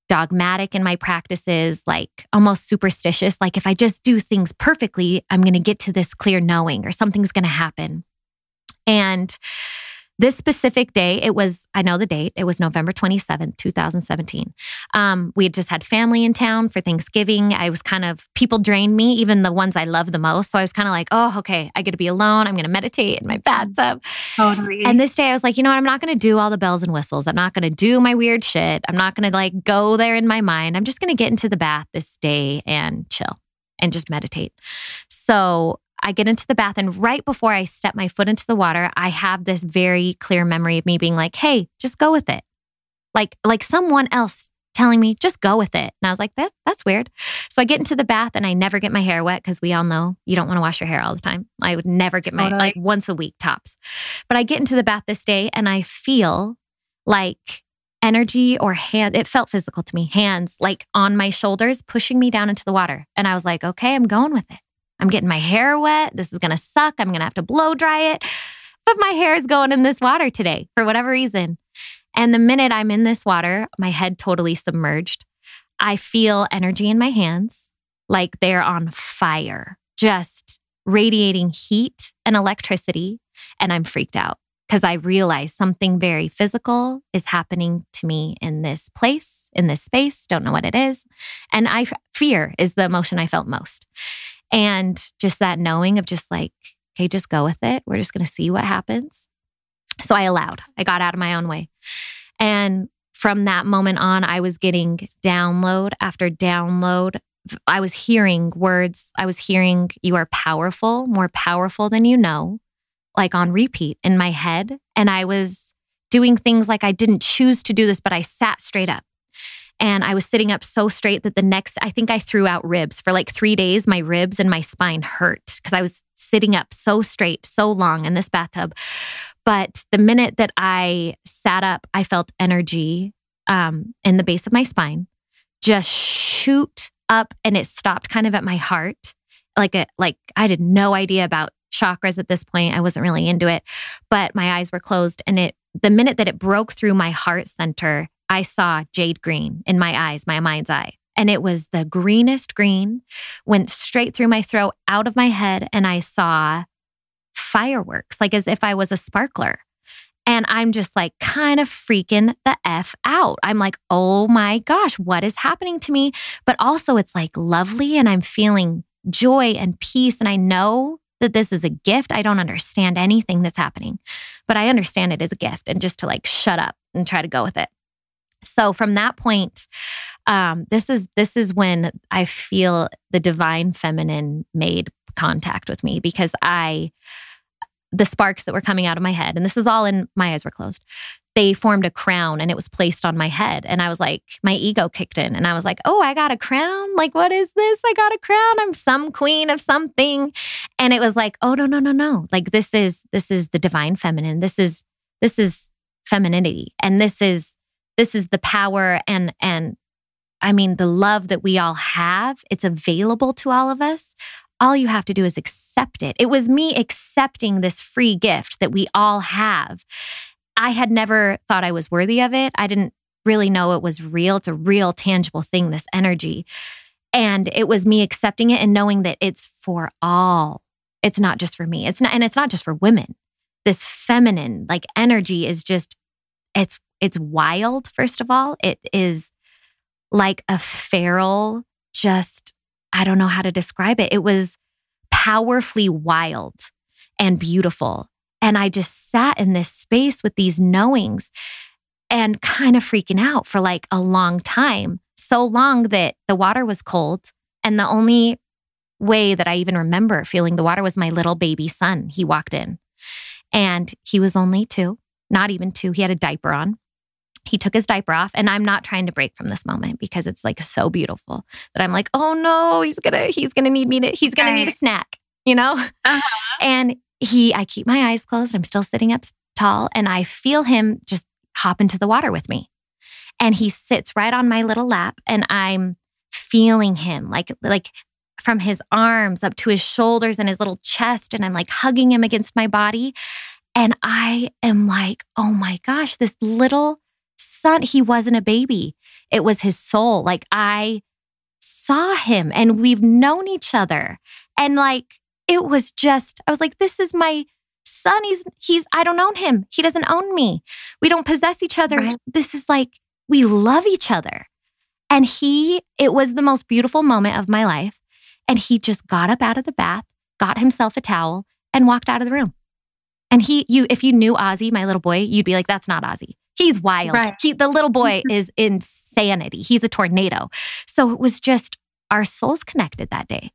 dogmatic in my practices, like almost superstitious. Like if I just do things perfectly, I'm going to get to this clear knowing or something's going to happen. And this specific day, it was, I know the date, it was November 27th, 2017. Um, we had just had family in town for Thanksgiving. I was kind of, people drained me, even the ones I love the most. So I was kind of like, oh, okay, I get to be alone. I'm going to meditate in my bathtub. Totally. And this day I was like, you know what? I'm not going to do all the bells and whistles. I'm not going to do my weird shit. I'm not going to like go there in my mind. I'm just going to get into the bath this day and chill and just meditate. So I get into the bath, and right before I step my foot into the water, I have this very clear memory of me being like, hey, just go with it. Like, like someone else telling me, just go with it. And I was like, that, that's weird. So I get into the bath and I never get my hair wet because we all know you don't want to wash your hair all the time. I would never get my, like once a week tops. But I get into the bath this day and I feel like energy or hand, it felt physical to me, hands like on my shoulders, pushing me down into the water. And I was like, okay, I'm going with it. I'm getting my hair wet. This is going to suck. I'm going to have to blow dry it. But my hair is going in this water today for whatever reason. And the minute I'm in this water, my head totally submerged. I feel energy in my hands like they're on fire, just radiating heat and electricity. And I'm freaked out because I realize something very physical is happening to me in this place, in this space. Don't know what it is. And I fear is the emotion I felt most. And just that knowing of just like, okay, just go with it. We're just going to see what happens. So I allowed, I got out of my own way. And from that moment on, I was getting download after download. I was hearing words. I was hearing, you are powerful, more powerful than you know, like on repeat in my head. And I was doing things like I didn't choose to do this, but I sat straight up. And I was sitting up so straight that the next, I think I threw out ribs for like three days. My ribs and my spine hurt because I was sitting up so straight, so long in this bathtub. But the minute that I sat up, I felt energy um, in the base of my spine, just shoot up and it stopped kind of at my heart. Like a, like I had no idea about chakras at this point. I wasn't really into it, but my eyes were closed and it the minute that it broke through my heart center, I saw jade green in my eyes, my mind's eye. And it was the greenest green, went straight through my throat, out of my head, and I saw fireworks, like as if I was a sparkler. And I'm just like kind of freaking the F out. I'm like, oh my gosh, what is happening to me? But also, it's like lovely, and I'm feeling joy and peace. And I know that this is a gift. I don't understand anything that's happening, but I understand it as a gift and just to like shut up and try to go with it. So from that point, um, this is this is when I feel the divine feminine made contact with me because I the sparks that were coming out of my head, and this is all in my eyes were closed. They formed a crown and it was placed on my head. And I was like, my ego kicked in and I was like, oh, I got a crown. Like, what is this? I got a crown. I'm some queen of something. And it was like, oh, no, no, no, no. Like, this is, this is the divine feminine. This is, this is femininity. And this is this is the power and and I mean the love that we all have. It's available to all of us. All you have to do is accept it. It was me accepting this free gift that we all have. I had never thought I was worthy of it. I didn't really know it was real. It's a real tangible thing, this energy. And it was me accepting it and knowing that it's for all. It's not just for me. It's not, and it's not just for women. This feminine like energy is just, it's it's wild, first of all. It is like a feral, just, I don't know how to describe it. It was powerfully wild and beautiful. And I just sat in this space with these knowings and kind of freaking out for like a long time. So long that the water was cold. And the only way that I even remember feeling the water was my little baby son. He walked in and he was only two, not even two. He had a diaper on he took his diaper off and i'm not trying to break from this moment because it's like so beautiful that i'm like oh no he's gonna he's gonna need me to he's gonna right. need a snack you know uh-huh. and he i keep my eyes closed i'm still sitting up tall and i feel him just hop into the water with me and he sits right on my little lap and i'm feeling him like like from his arms up to his shoulders and his little chest and i'm like hugging him against my body and i am like oh my gosh this little son, he wasn't a baby. It was his soul. Like I saw him and we've known each other. And like it was just, I was like, this is my son. He's, he's, I don't own him. He doesn't own me. We don't possess each other. Right. This is like, we love each other. And he, it was the most beautiful moment of my life. And he just got up out of the bath, got himself a towel, and walked out of the room. And he, you, if you knew Ozzy, my little boy, you'd be like, that's not Ozzy. He's wild. Right. He, the little boy is insanity. He's a tornado. So it was just our souls connected that day.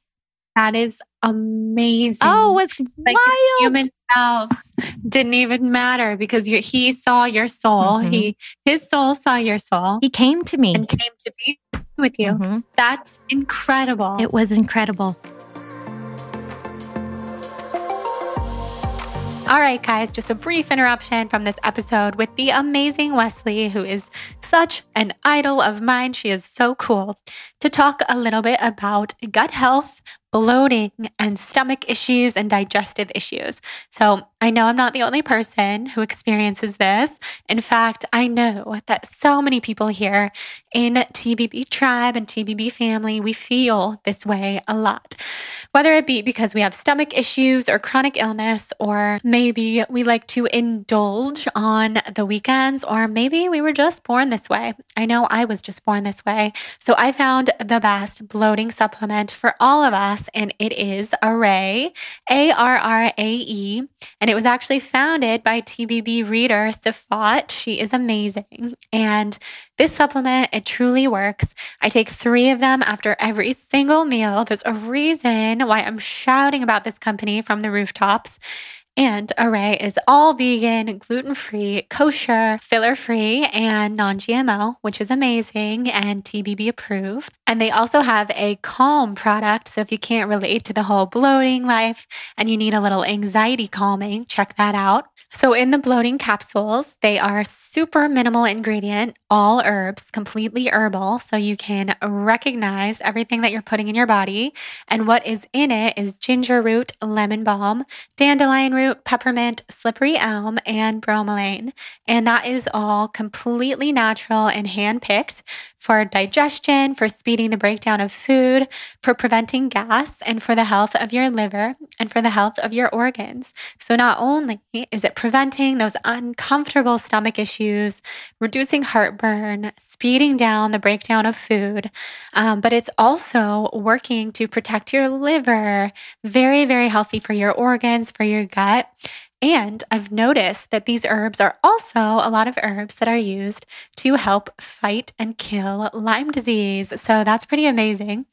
That is amazing. Oh, it was like wild. Human selves didn't even matter because you, he saw your soul. Mm-hmm. He his soul saw your soul. He came to me and came to be with you. Mm-hmm. That's incredible. It was incredible. All right, guys, just a brief interruption from this episode with the amazing Weslie, who is such an idol of mine. She is so cool to talk a little bit about gut health, bloating and stomach issues and digestive issues. So I know I'm not the only person who experiences this. In fact, I know that so many people here in TBB tribe and TBB family, we feel this way a lot. Whether it be because we have stomach issues or chronic illness, or maybe we like to indulge on the weekends, or maybe we were just born this way. I know I was just born this way. So I found the best bloating supplement for all of us and it is Arrae, A R R A E. And it was actually founded by TBB reader Safat. She is amazing. And this supplement, it truly works. I take three of them after every single meal. There's a reason why I'm shouting about this company from the rooftops. And Arrae is all vegan, gluten free, kosher, filler free, and non GMO, which is amazing and TBB approved. And they also have a calm product. So if you can't relate to the whole bloating life and you need a little anxiety calming, check that out. So, in the bloating capsules, they are super minimal ingredient, all herbs, completely herbal. So, you can recognize everything that you're putting in your body. And what is in it is ginger root, lemon balm, dandelion root, peppermint, slippery elm, and bromelain. And that is all completely natural and hand picked for digestion, for speeding the breakdown of food, for preventing gas, and for the health of your liver and for the health of your organs. So, not only is it preventing those uncomfortable stomach issues, reducing heartburn, speeding down the breakdown of food, um, but it's also working to protect your liver. Very, very healthy for your organs, for your gut. And I've noticed that these herbs are also a lot of herbs that are used to help fight and kill Lyme disease. So that's pretty amazing.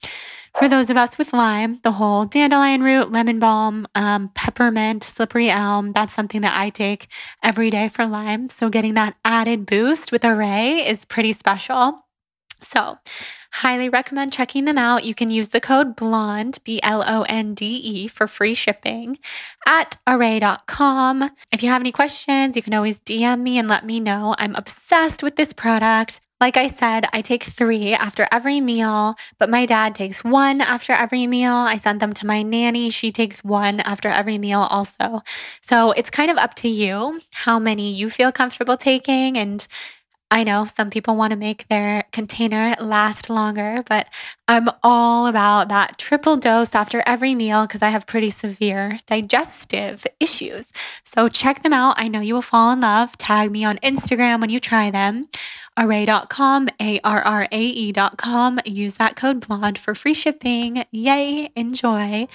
For those of us with Lyme, the whole dandelion root, lemon balm, um, peppermint, slippery elm, that's something that I take every day for Lyme. So getting that added boost with Arrae is pretty special. So, highly recommend checking them out. You can use the code BLONDE, B L O N D E, for free shipping at arrae.com. If you have any questions, you can always DM me and let me know. I'm obsessed with this product. Like I said, I take three after every meal, but my dad takes one after every meal. I sent them to my nanny. She takes one after every meal also. So it's kind of up to you how many you feel comfortable taking and I know some people want to make their container last longer, but I'm all about that triple dose after every meal because I have pretty severe digestive issues. So check them out. I know you will fall in love. Tag me on Instagram when you try them. Arrae.com, A R R A E.com. Use that code blonde for free shipping. Yay, enjoy.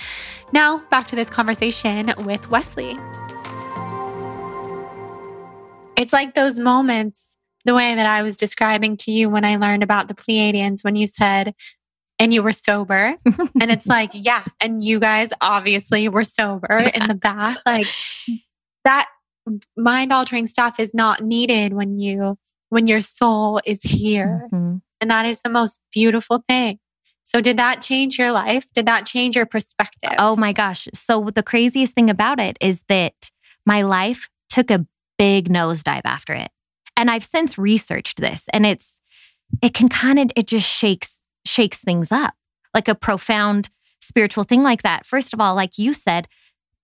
Now, back to this conversation with Weslie. It's like those moments the way that I was describing to you when I learned about the Pleiadians, when you said, and you were sober. and it's like, yeah. And you guys obviously were sober in the bath. Like that mind altering stuff is not needed when you, when your soul is here. Mm-hmm. And that is the most beautiful thing. So, did that change your life? Did that change your perspective? Oh my gosh. So, the craziest thing about it is that my life took a big nosedive after it. And I've since researched this and it's, it can kind of, it just shakes, shakes things up like a profound spiritual thing like that. First of all, like you said,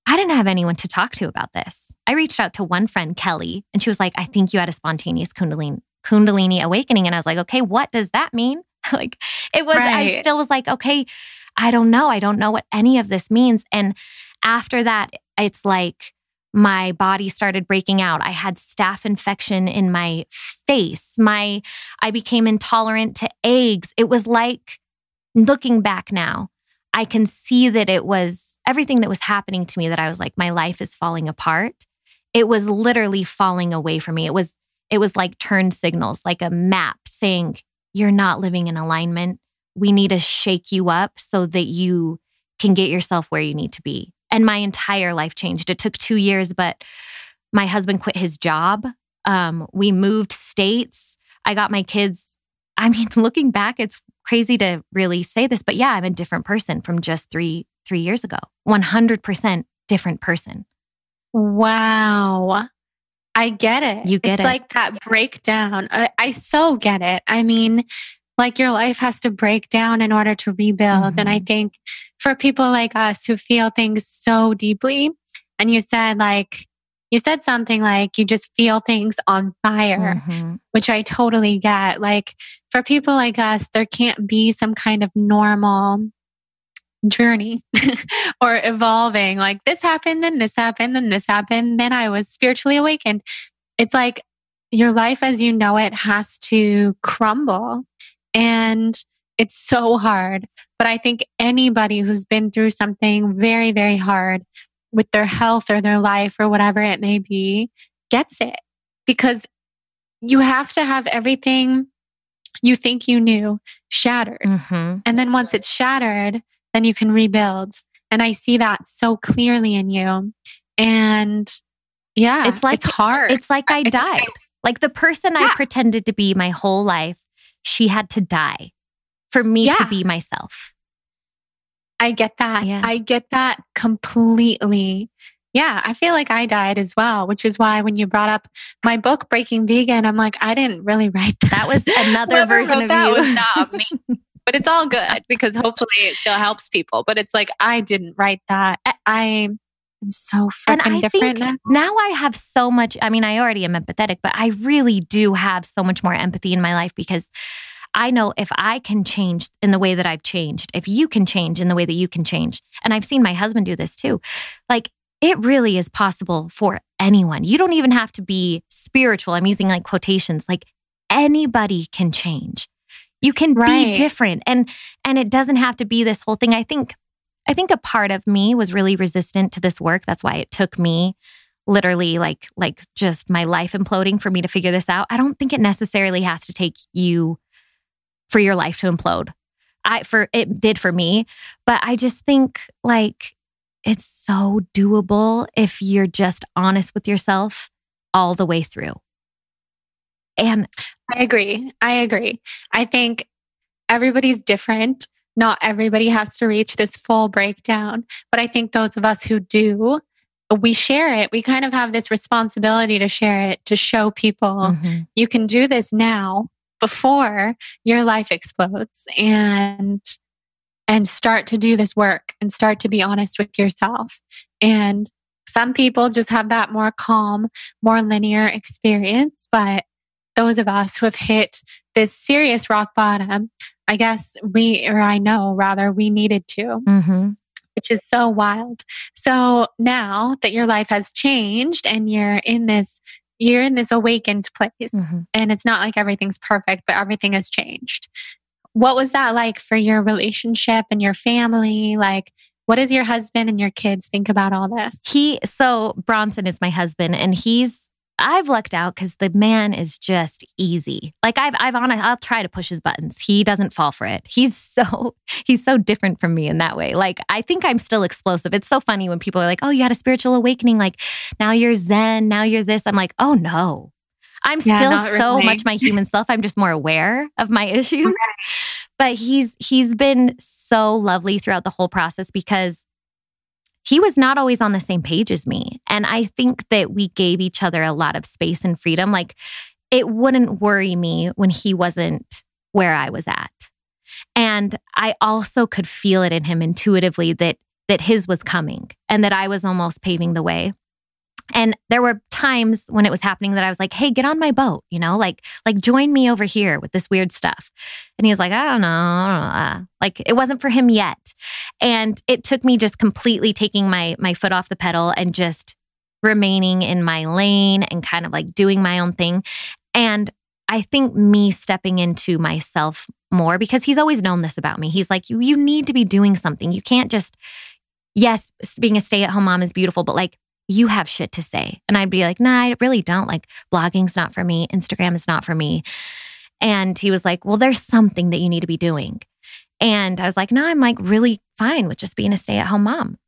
I didn't have anyone to talk to about this. I reached out to one friend, Kelly, and she was like, I think you had a spontaneous Kundalini, Kundalini awakening. And I was like, okay, what does that mean? like it was, right. I still was like, okay, I don't know. I don't know what any of this means. And after that, it's like, my body started breaking out. I had staph infection in my face. My I became intolerant to eggs. It was like looking back now, I can see that it was everything that was happening to me that I was like my life is falling apart. It was literally falling away from me. It was it was like turn signals, like a map saying you're not living in alignment. We need to shake you up so that you can get yourself where you need to be and my entire life changed. It took two years, but my husband quit his job. Um, we moved states. I got my kids. I mean, looking back, it's crazy to really say this, but yeah, I'm a different person from just three three years ago. One hundred percent different person. Wow. I get it. You get it's it. like that breakdown. I, I so get it. I mean, like your life has to break down in order to rebuild. Mm-hmm. And I mm-hmm. think for people like us who feel things so deeply, and you said like, you said something like you just feel things on fire, mm-hmm. which I totally get. Like for people like us, there can't be some kind of normal journey or evolving. Like this happened, then this happened, then this happened, then I was spiritually awakened. It's like your life as you know it has to crumble and it's so hard. But I think anybody who's been through something very, very hard with their health or their life or whatever it may be gets it because you have to have everything you think you knew shattered. Mm-hmm. And then once it's shattered, then you can rebuild. And I see that so clearly in you. And yeah, it's like it's hard. It's like I it's died. Like the person yeah. I pretended to be my whole life she had to die for me yeah. to be myself. I get that. Yeah. I get that completely. Yeah, I feel like I died as well, which is why when you brought up my book, Breaking Vegan, I'm like, I didn't really write that. That was another version of that you. was not me. but it's all good because hopefully it still helps people. But it's like, I didn't write that. I am so and freaking I different think now. now I have so much. I mean, I already am empathetic, but I really do have so much more empathy in my life because I know if I can change in the way that I've changed, if you can change in the way that you can change, and I've seen my husband do this too, like it really is possible for anyone. You don't even have to be spiritual. I'm using like quotations, like anybody can change. You can be different and and it doesn't have to be this whole thing. I think I think a part of me was really resistant to this work. That's why it took me literally like like just my life imploding for me to figure this out. I don't think it necessarily has to take you for your life to implode. I for it did for me, but I just think like it's so doable if you're just honest with yourself all the way through. And I agree. I agree. I think everybody's different. Not everybody has to reach this full breakdown. But I think those of us who do, we share it. We kind of have this responsibility to share it, to show people Mhm. you can do this now before your life explodes and and start to do this work and start to be honest with yourself. And some people just have that more calm, more linear experience, but those of us who have hit this serious rock bottom, I guess we, or I know rather, we needed to, Mhm. which is so wild. So now that your life has changed and you're in this, you're in this awakened place, Mhm. and it's not like everything's perfect, but everything has changed. What was that like for your relationship and your family? Like, what does your husband and your kids think about all this? He so Bronson is my husband and he's I've lucked out because the man is just easy. Like I've I've on I'll try to push his buttons. He doesn't fall for it. He's so he's so different from me in that way. Like I think I'm still explosive. It's so funny when people are like, "Oh, you had a spiritual awakening. Like now you're Zen. Now you're this." I'm like, "Oh no." I'm Yeah, still so really. much my human self. I'm just more aware of my issues. But he's he's been so lovely throughout the whole process because he was not always on the same page as me. And I think that we gave each other a lot of space and freedom. Like it wouldn't worry me when he wasn't where I was at. And I also could feel it in him intuitively that that his was coming and that I was almost paving the way. And there were times when it was happening that I was like, "Hey, get on my boat," you know, like like join me over here with this weird stuff. And he was like, "I don't know, I don't know." uh," like it wasn't for him yet. And it took me just completely taking my my foot off the pedal and just remaining in my lane and kind of like doing my own thing. And I think me stepping into myself more because he's always known this about me. He's like, you, you need to be doing something. You can't just, yes, being a stay at home mom is beautiful, but like you have shit to say. And I'd be like, nah, I really don't. Like blogging's not for me. Instagram is not for me. And he was like, well, there's something that you need to be doing. And I was like, no, I'm like really fine with just being a stay at home mom.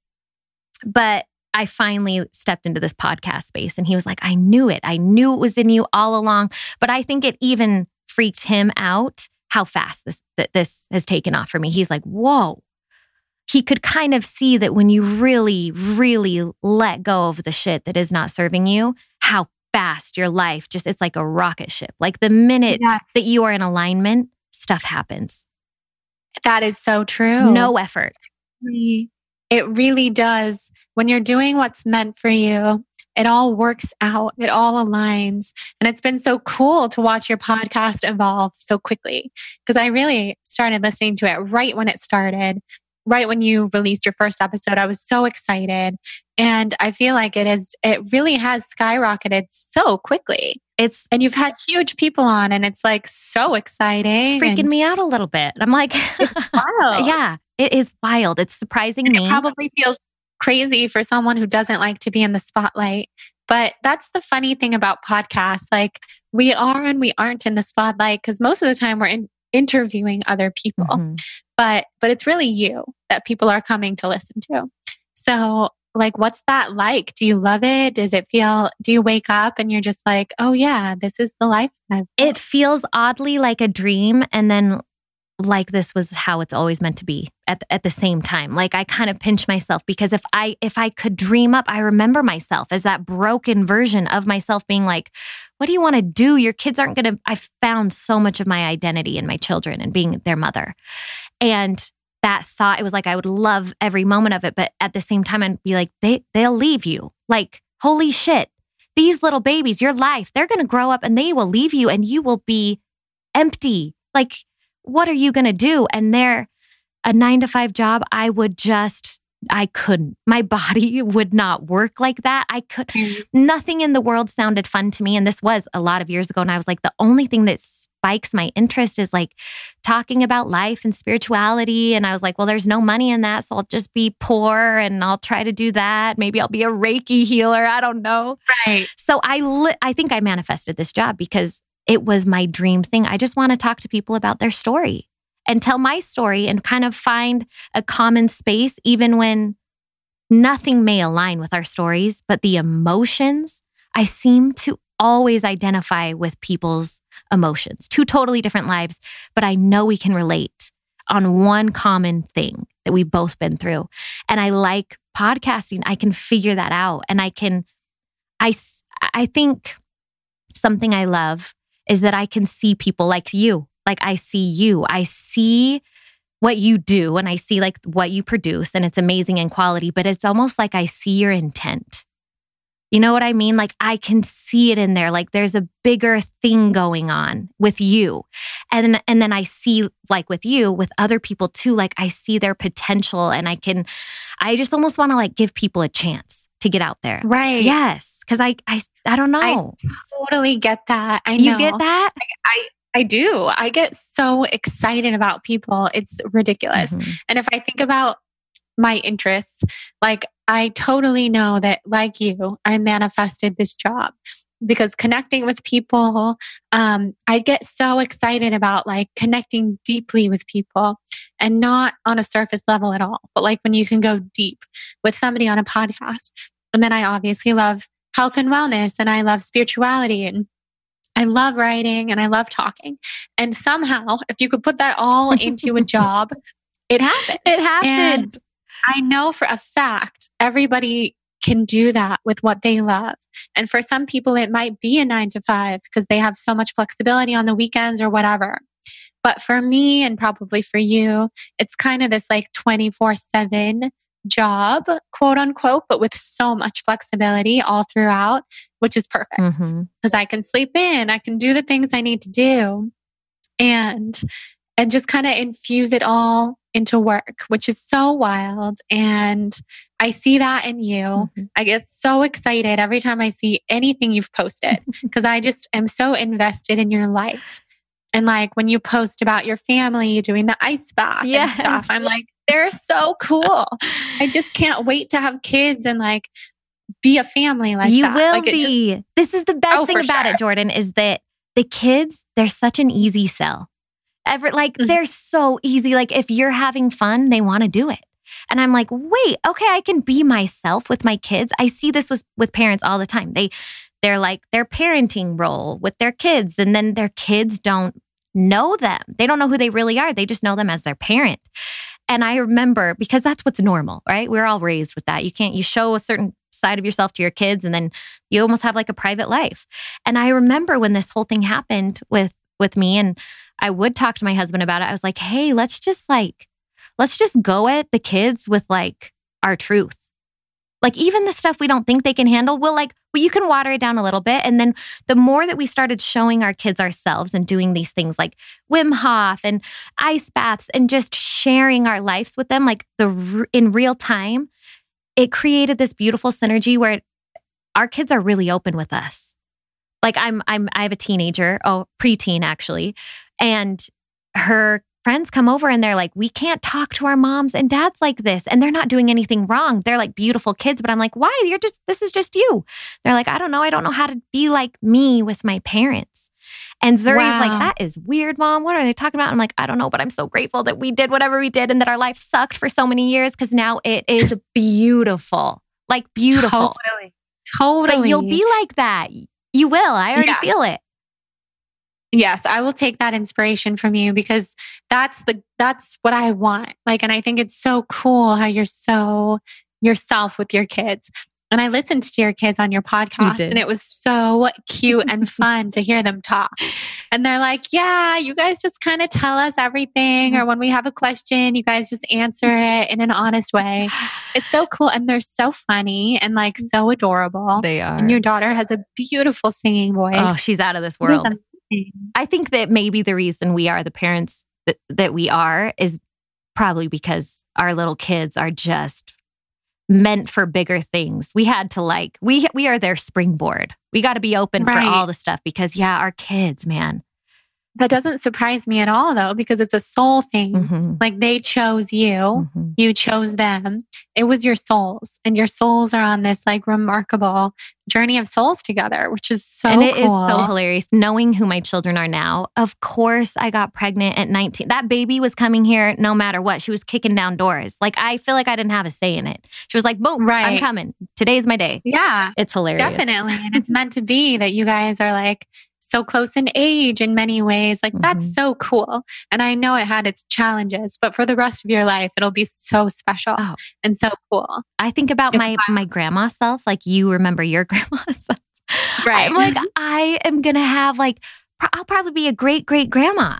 But I finally stepped into this podcast space and he was like, I knew it. I knew it was in you all along. But I think it even freaked him out how fast this that this has taken off for me. He's like, whoa. He could kind of see that when you really, really let go of the shit that is not serving you, how fast your life just it's like a rocket ship. Like the minute Yes. that you are in alignment, stuff happens. That is so true. No effort. it really does. When you're doing what's meant for you, it all works out, it all aligns. And it's been so cool to watch your podcast evolve so quickly because I really started listening to it right when it started, right when you released your first episode. I was so excited. And I feel like it is, it really has skyrocketed so quickly. It's And you've had huge people on, and it's like so exciting. freaking and me out a little bit. I'm like, yeah, it is wild. It's surprising And me. It probably feels crazy for someone who doesn't like to be in the spotlight. But that's the funny thing about podcasts. Like we are and we aren't in the spotlight because most of the time we're in, interviewing other people. Mhm. But but it's really you that people are coming to listen to. So like what's that like? Do you love it? Does it feel do you wake up and you're just like, "Oh yeah, this is the life I've It feels oddly like a dream. And then like this was how it's always meant to be at, at the same time. Like i kind of pinch myself because if i if i could dream up i remember myself as that broken version of myself being like what do you want to do? Your kids aren't going to i found so much of my identity in my children and being their mother. And that thought it was like i would love every moment of it but at the same time i'd be like they they'll leave you. Like holy shit. These little babies your life they're going to grow up and they will leave you and you will be empty. Like what are you going to do? And there, a nine to five job, I would just, I couldn't. My body would not work like that. I could, mm. nothing in the world sounded fun to me. And this was a lot of years ago. And I was like, the only thing that spikes my interest is like talking about life and spirituality. And I was like, well, there's no money in that. So I'll just be poor and I'll try to do that. Maybe I'll be a Reiki healer. I don't know. Right. So I, li- I think I manifested this job because it was my dream thing. I just want to talk to people about their story and tell my story and kind of find a common space, even when nothing may align with our stories, but the emotions, I seem to always identify with people's emotions, two totally different lives, but I know we can relate on one common thing that we've both been through. And I like podcasting. I can figure that out. And I can, I, I think something I love is that I can see people like you. Like I see you. I see what you do and I see like what you produce and it's amazing in quality, but it's almost like I see your intent. You know what I mean? Like I can see it in there. Like there's a bigger thing going on with you. And and then I see like with you with other people too like I see their potential and I can I just almost want to like give people a chance to get out there. Right. Yes because I, I I don't know. I totally get that. I you get that. I, I do. I get so excited about people. It's ridiculous. Mm-hmm. And if I think about my interests, like I totally know that, like you, I manifested this job because connecting with people, um, I get so excited about like connecting deeply with people and not on a surface level at all, but like when you can go deep with somebody on a podcast. And then I obviously love health and wellness and I love spirituality and I love writing and I love talking. And somehow, if you could put that all into a job, it happened. It happened. And I know for a fact everybody can do that with what they love. And for some people, it might be a nine to five because they have so much flexibility on the weekends or whatever. But for me, and probably for you, it's kind of this like 24 7 job, quote unquote, but with so much flexibility all throughout, which is perfect because mm-hmm. I can sleep in, I can do the things I need to do and and just kind of infuse it all into work, which is so wild. And I see that in you. Mm-hmm. I get so excited every time I see anything you've posted because I just am so invested in your life. And like when you post about your family doing the ice bath yes. and stuff, I'm like, they're so cool. I just can't wait to have kids and like be a family like you that. will like be. Just, this is the best oh, thing about sure. it, Jordan, is that the kids, they're such an easy sell. Ever like mm-hmm. they're so easy. Like if you're having fun, they want to do it. And I'm like, wait, okay, I can be myself with my kids. I see this with with parents all the time. They they're like their parenting role with their kids, and then their kids don't know them. They don't know who they really are. They just know them as their parent. And I remember because that's what's normal, right? We're all raised with that. You can't, you show a certain side of yourself to your kids and then you almost have like a private life. And I remember when this whole thing happened with, with me and I would talk to my husband about it. I was like, hey, let's just like, let's just go at the kids with like our truth. Like even the stuff we don't think they can handle, we'll like, well, you can water it down a little bit. And then the more that we started showing our kids ourselves and doing these things like Wim Hof and ice baths and just sharing our lives with them, like the in real time, it created this beautiful synergy where our kids are really open with us. Like I'm, I'm, I have a teenager, oh, preteen actually, and her friends come over and they're like, we can't talk to our moms and dads like this. And they're not doing anything wrong. They're like beautiful kids. But I'm like, why? You're just, this is just you. They're like, I don't know. I don't know how to be like me with my parents. And Zuri's wow. like, that is weird, mom. What are they talking about? I'm like, I don't know, but I'm so grateful that we did whatever we did and that our life sucked for so many years because now it is beautiful. Like beautiful. Totally. Totally. But you'll be like that. You will. I already yeah. feel it. Yes, I will take that inspiration from you because that's the that's what I want. Like and I think it's so cool how you're so yourself with your kids. And I listened to your kids on your podcast, you and it was so cute and fun to hear them talk. And they're like, Yeah, you guys just kind of tell us everything. Or when we have a question, you guys just answer it in an honest way. It's so cool. And they're so funny and like so adorable. They are. And your daughter has a beautiful singing oh, voice. Oh, she's out of this world. I think that maybe the reason we are the parents that, that we are is probably because our little kids are just meant for bigger things. We had to like we we are their springboard. We got to be open right. for all the stuff because yeah, our kids, man. That doesn't surprise me at all, though, because it's a soul thing. Mm-hmm. Like they chose you, mm-hmm. you chose them. It was your souls, and your souls are on this like remarkable journey of souls together, which is so and it cool. is so hilarious. Knowing who my children are now, of course, I got pregnant at 19. That baby was coming here no matter what. She was kicking down doors. Like I feel like I didn't have a say in it. She was like, "Boom, right. I'm coming. Today's my day." Yeah, it's hilarious. Definitely, and it's meant to be that you guys are like so close in age in many ways. Like, mm-hmm. that's so cool. And I know it had its challenges, but for the rest of your life, it'll be so special oh. and so cool. I think about it's my, wild. my grandma self, like you remember your grandma self. Right. I'm like, I am going to have like, I'll probably be a great great grandma.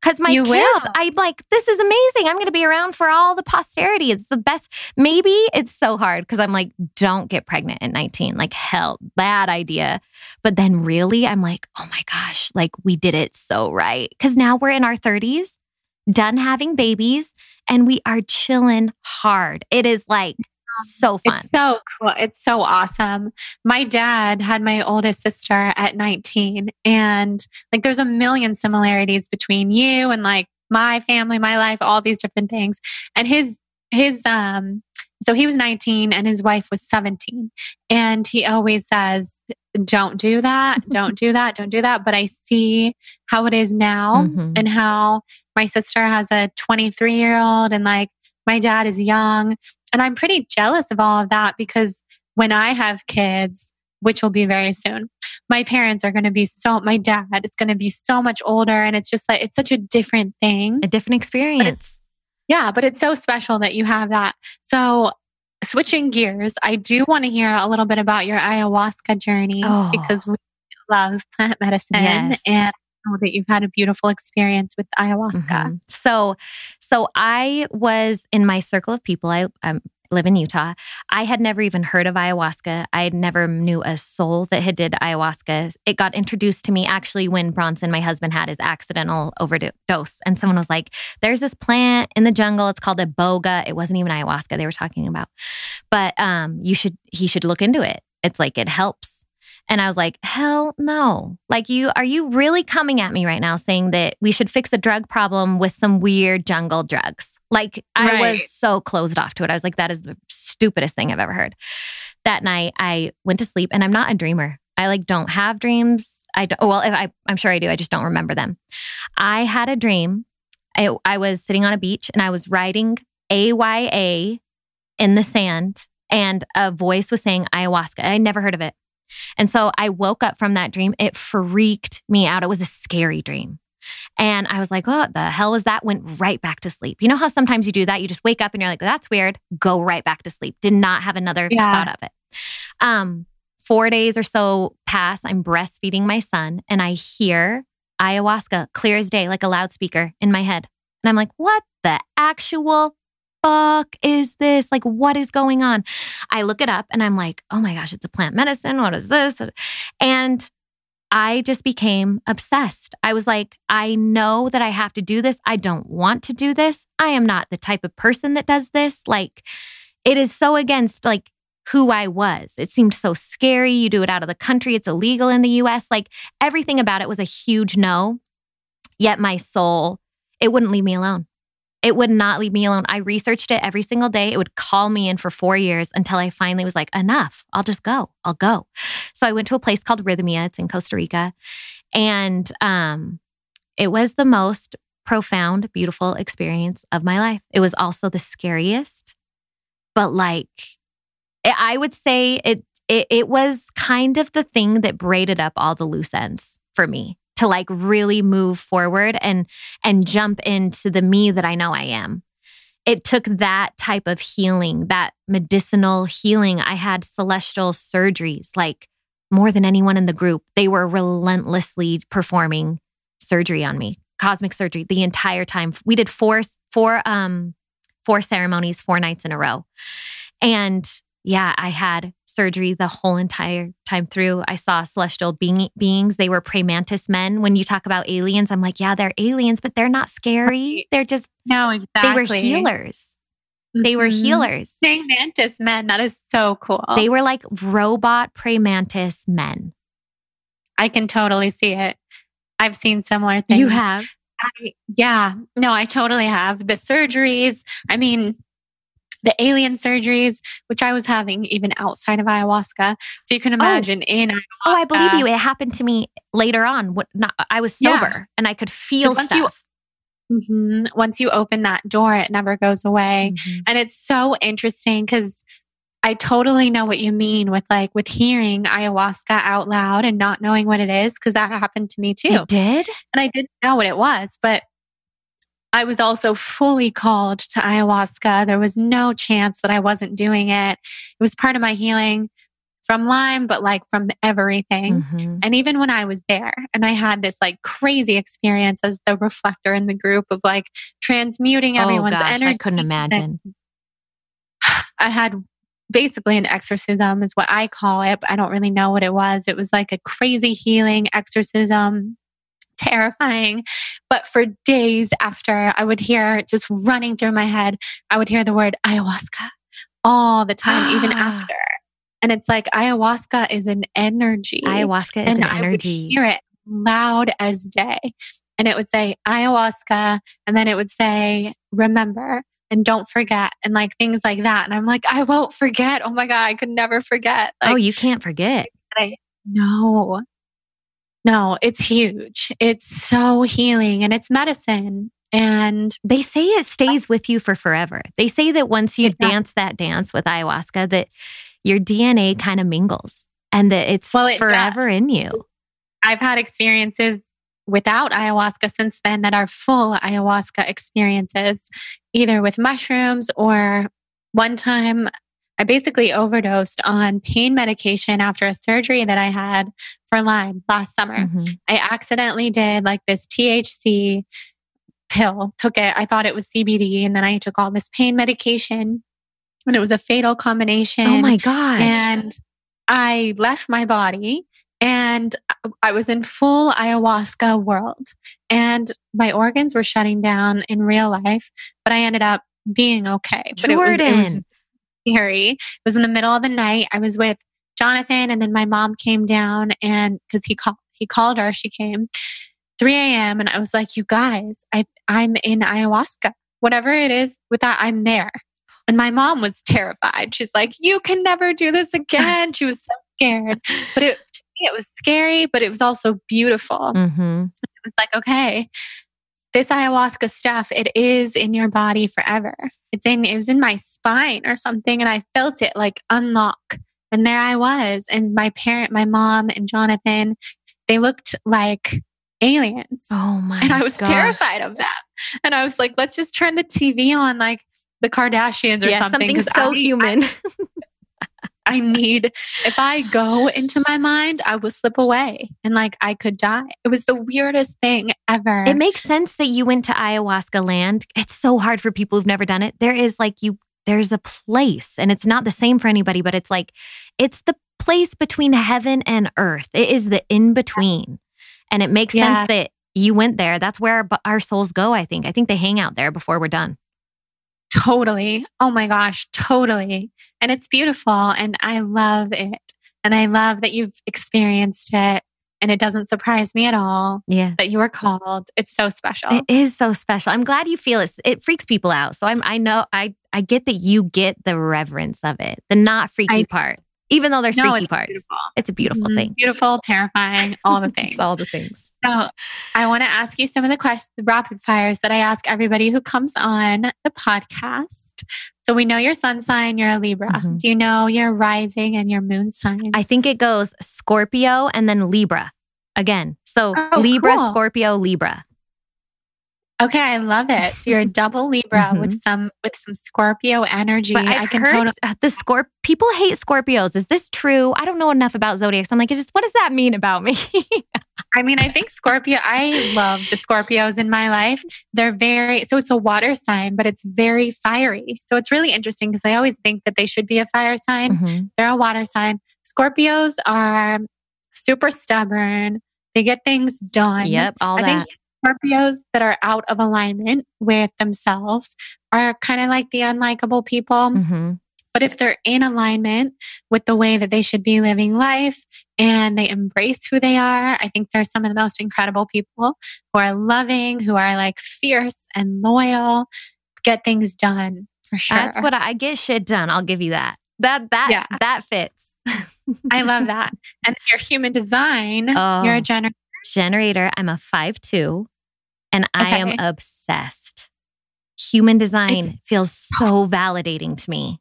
Because my you kids, will. I'm like, this is amazing. I'm going to be around for all the posterity. It's the best. Maybe it's so hard because I'm like, don't get pregnant at 19. Like, hell, bad idea. But then really, I'm like, oh my gosh, like we did it so right. Because now we're in our 30s, done having babies, and we are chilling hard. It is like so fun. It's so cool. It's so awesome. My dad had my oldest sister at 19 and like there's a million similarities between you and like my family, my life, all these different things. And his his um so he was 19 and his wife was 17 and he always says don't do that don't do that don't do that but i see how it is now mm-hmm. and how my sister has a 23 year old and like my dad is young. And I'm pretty jealous of all of that because when I have kids, which will be very soon, my parents are going to be so, my dad is going to be so much older. And it's just like, it's such a different thing, a different experience. yeah, but it's so special that you have that. So, switching gears, I do want to hear a little bit about your ayahuasca journey oh. because we love plant medicine yes. and know that you've had a beautiful experience with ayahuasca. Mm-hmm. So, so I was in my circle of people. I um, live in Utah. I had never even heard of ayahuasca. I never knew a soul that had did ayahuasca. It got introduced to me actually when Bronson, my husband, had his accidental overdose, and someone was like, "There's this plant in the jungle. It's called iboga. It wasn't even ayahuasca they were talking about, but um, you should he should look into it. It's like it helps." And I was like, hell no. Like, you are you really coming at me right now saying that we should fix a drug problem with some weird jungle drugs? Like, I right. was so closed off to it. I was like, that is the stupidest thing I've ever heard. That night, I went to sleep and I'm not a dreamer. I like don't have dreams. I don't, well, if I, I'm sure I do. I just don't remember them. I had a dream. I, I was sitting on a beach and I was writing AYA in the sand and a voice was saying ayahuasca. I never heard of it. And so I woke up from that dream. It freaked me out. It was a scary dream. And I was like, what the hell was that? Went right back to sleep. You know how sometimes you do that? You just wake up and you're like, that's weird. Go right back to sleep. Did not have another yeah. thought of it. Um, four days or so pass. I'm breastfeeding my son and I hear ayahuasca clear as day, like a loudspeaker in my head. And I'm like, what the actual fuck is this? Like, what is going on? I look it up and I'm like, oh my gosh, it's a plant medicine. What is this? And I just became obsessed. I was like, I know that I have to do this. I don't want to do this. I am not the type of person that does this. Like, it is so against like who I was. It seemed so scary. You do it out of the country, it's illegal in the US. Like, everything about it was a huge no. Yet my soul, it wouldn't leave me alone. It would not leave me alone. I researched it every single day. It would call me in for four years until I finally was like, enough. I'll just go. I'll go. So I went to a place called Rythmia. It's in Costa Rica. And um, it was the most profound, beautiful experience of my life. It was also the scariest, but like, I would say it, it, it was kind of the thing that braided up all the loose ends for me to like really move forward and and jump into the me that I know I am. It took that type of healing, that medicinal healing. I had celestial surgeries like more than anyone in the group. They were relentlessly performing surgery on me, cosmic surgery the entire time. We did four four um four ceremonies, four nights in a row. And yeah, I had surgery the whole entire time through. I saw celestial being, beings. They were praying mantis men. When you talk about aliens, I'm like, yeah, they're aliens, but they're not scary. They're just no, exactly. They were healers. Mm-hmm. They were mm-hmm. healers. Praying mantis men. That is so cool. They were like robot praying mantis men. I can totally see it. I've seen similar things. You have. I, yeah, no, I totally have. The surgeries, I mean, the alien surgeries, which I was having even outside of ayahuasca. So you can oh. imagine oh. in ayahuasca. Oh, I believe you. It happened to me later on. What not I was sober yeah. and I could feel stuff. You, mm-hmm, once you open that door, it never goes away. Mm-hmm. And it's so interesting because I totally know what you mean with like with hearing ayahuasca out loud and not knowing what it is because that happened to me too. It did? And I didn't know what it was, but I was also fully called to ayahuasca. There was no chance that I wasn't doing it. It was part of my healing from Lyme, but like from everything. Mm-hmm. And even when I was there and I had this like crazy experience as the reflector in the group of like transmuting oh, everyone's gosh, energy. I couldn't imagine. I had basically an exorcism is what I call it. But I don't really know what it was. It was like a crazy healing exorcism, terrifying. But for days after, I would hear just running through my head, I would hear the word ayahuasca all the time, even ah. after. And it's like ayahuasca is an energy. Ayahuasca is and an I energy. Would hear it loud as day. And it would say ayahuasca. And then it would say, remember, and don't forget and like things like that. And I'm like, I won't forget. Oh my God, I could never forget. Oh, like, oh, you can't forget. I, no, no, it's huge. It's so healing and it's medicine. And they say it stays oh. with you for forever. They say that once you exactly. dance that dance with ayahuasca, that your DNA mm-hmm. kind of mingles and that it's well, it forever does. in you. I've had experiences without ayahuasca since then that are full ayahuasca experiences, either with mushrooms or one time I basically overdosed on pain medication after a surgery that I had for Lyme last summer. Mm-hmm. I accidentally did like this THC pill, took it. I thought it was CBD, and then I took all this pain medication, and it was a fatal combination. Oh my God. And I left my body and I was in full ayahuasca world and my organs were shutting down in real life, but I ended up being okay. But Jordan. It was, it was scary. It was in the middle of the night. I was with Jonathan and then my mom came down and cause he called, he called her, she came 3 a.m. and I was like, you guys, I, I'm in ayahuasca. Whatever it is with that, I'm there. And my mom was terrified. She's like, you can never do this again. She was so scared. But it, to me it was scary, but it was also beautiful. Mm-hmm. It was like, okay, this ayahuasca stuff, it is in your body forever. It's in, it was in my spine or something. And I felt it like unlock. And there I was. And my parent, my mom and Jonathan, they looked like aliens. Oh my And I was gosh. terrified of that. And I was like, let's just turn the TV on like the Kardashians or yeah, something. Something so I, human. I, I need, if I go into my mind, I will slip away and like I could die. It was the weirdest thing ever. It makes sense that you went to ayahuasca land. It's so hard for people who've never done it. There is like you, there's a place and it's not the same for anybody, but it's like, it's the place between heaven and earth. It is the in between. And it makes yeah. sense that you went there. That's where our, our souls go, I think. I think they hang out there before we're done. Totally. Oh my gosh, totally. And it's beautiful and I love it. And I love that you've experienced it and it doesn't surprise me at all yeah. that you were called. It's so special. It is so special. I'm glad you feel it. It freaks people out. So I'm I know I I get that you get the reverence of it. The not freaky I, part. Even though there's no, freaky parts. Beautiful. It's a beautiful mm-hmm. thing. Beautiful, terrifying, all the things. all the things. So I want to ask you some of the questions, the rapid fires that I ask everybody who comes on the podcast. So we know your sun sign, you're a Libra. Mm-hmm. Do you know your rising and your moon sign? I think it goes Scorpio and then Libra. again. So Oh, Libra, cool. Scorpio, Libra. Okay, I love it. So you're a double Libra Mhm. with some with some Scorpio energy. But I I've can heard totally the Scorp people hate Scorpios. Is this true? I don't know enough about zodiacs. I'm like, just what does that mean about me? I mean, I think Scorpio, I love the Scorpios in my life. They're very, so it's a water sign, but it's very fiery. So it's really interesting because I always think that they should be a fire sign. Mhm. They're a water sign. Scorpios are super stubborn. They get things done. Yep, all I that. think Scorpios that are out of alignment with themselves are kind of like the unlikable people. Mhm. But if they're in alignment with the way that they should be living life and they embrace who they are, I think they're some of the most incredible people who are loving, who are like fierce and loyal, get things done for sure. That's what I, I get shit done. I'll give you that. That that Yeah. that fits. I love that. And your human design, Oh. you're a generator. Generator. I'm a five two, and I am obsessed. Human design It's- feels so validating to me.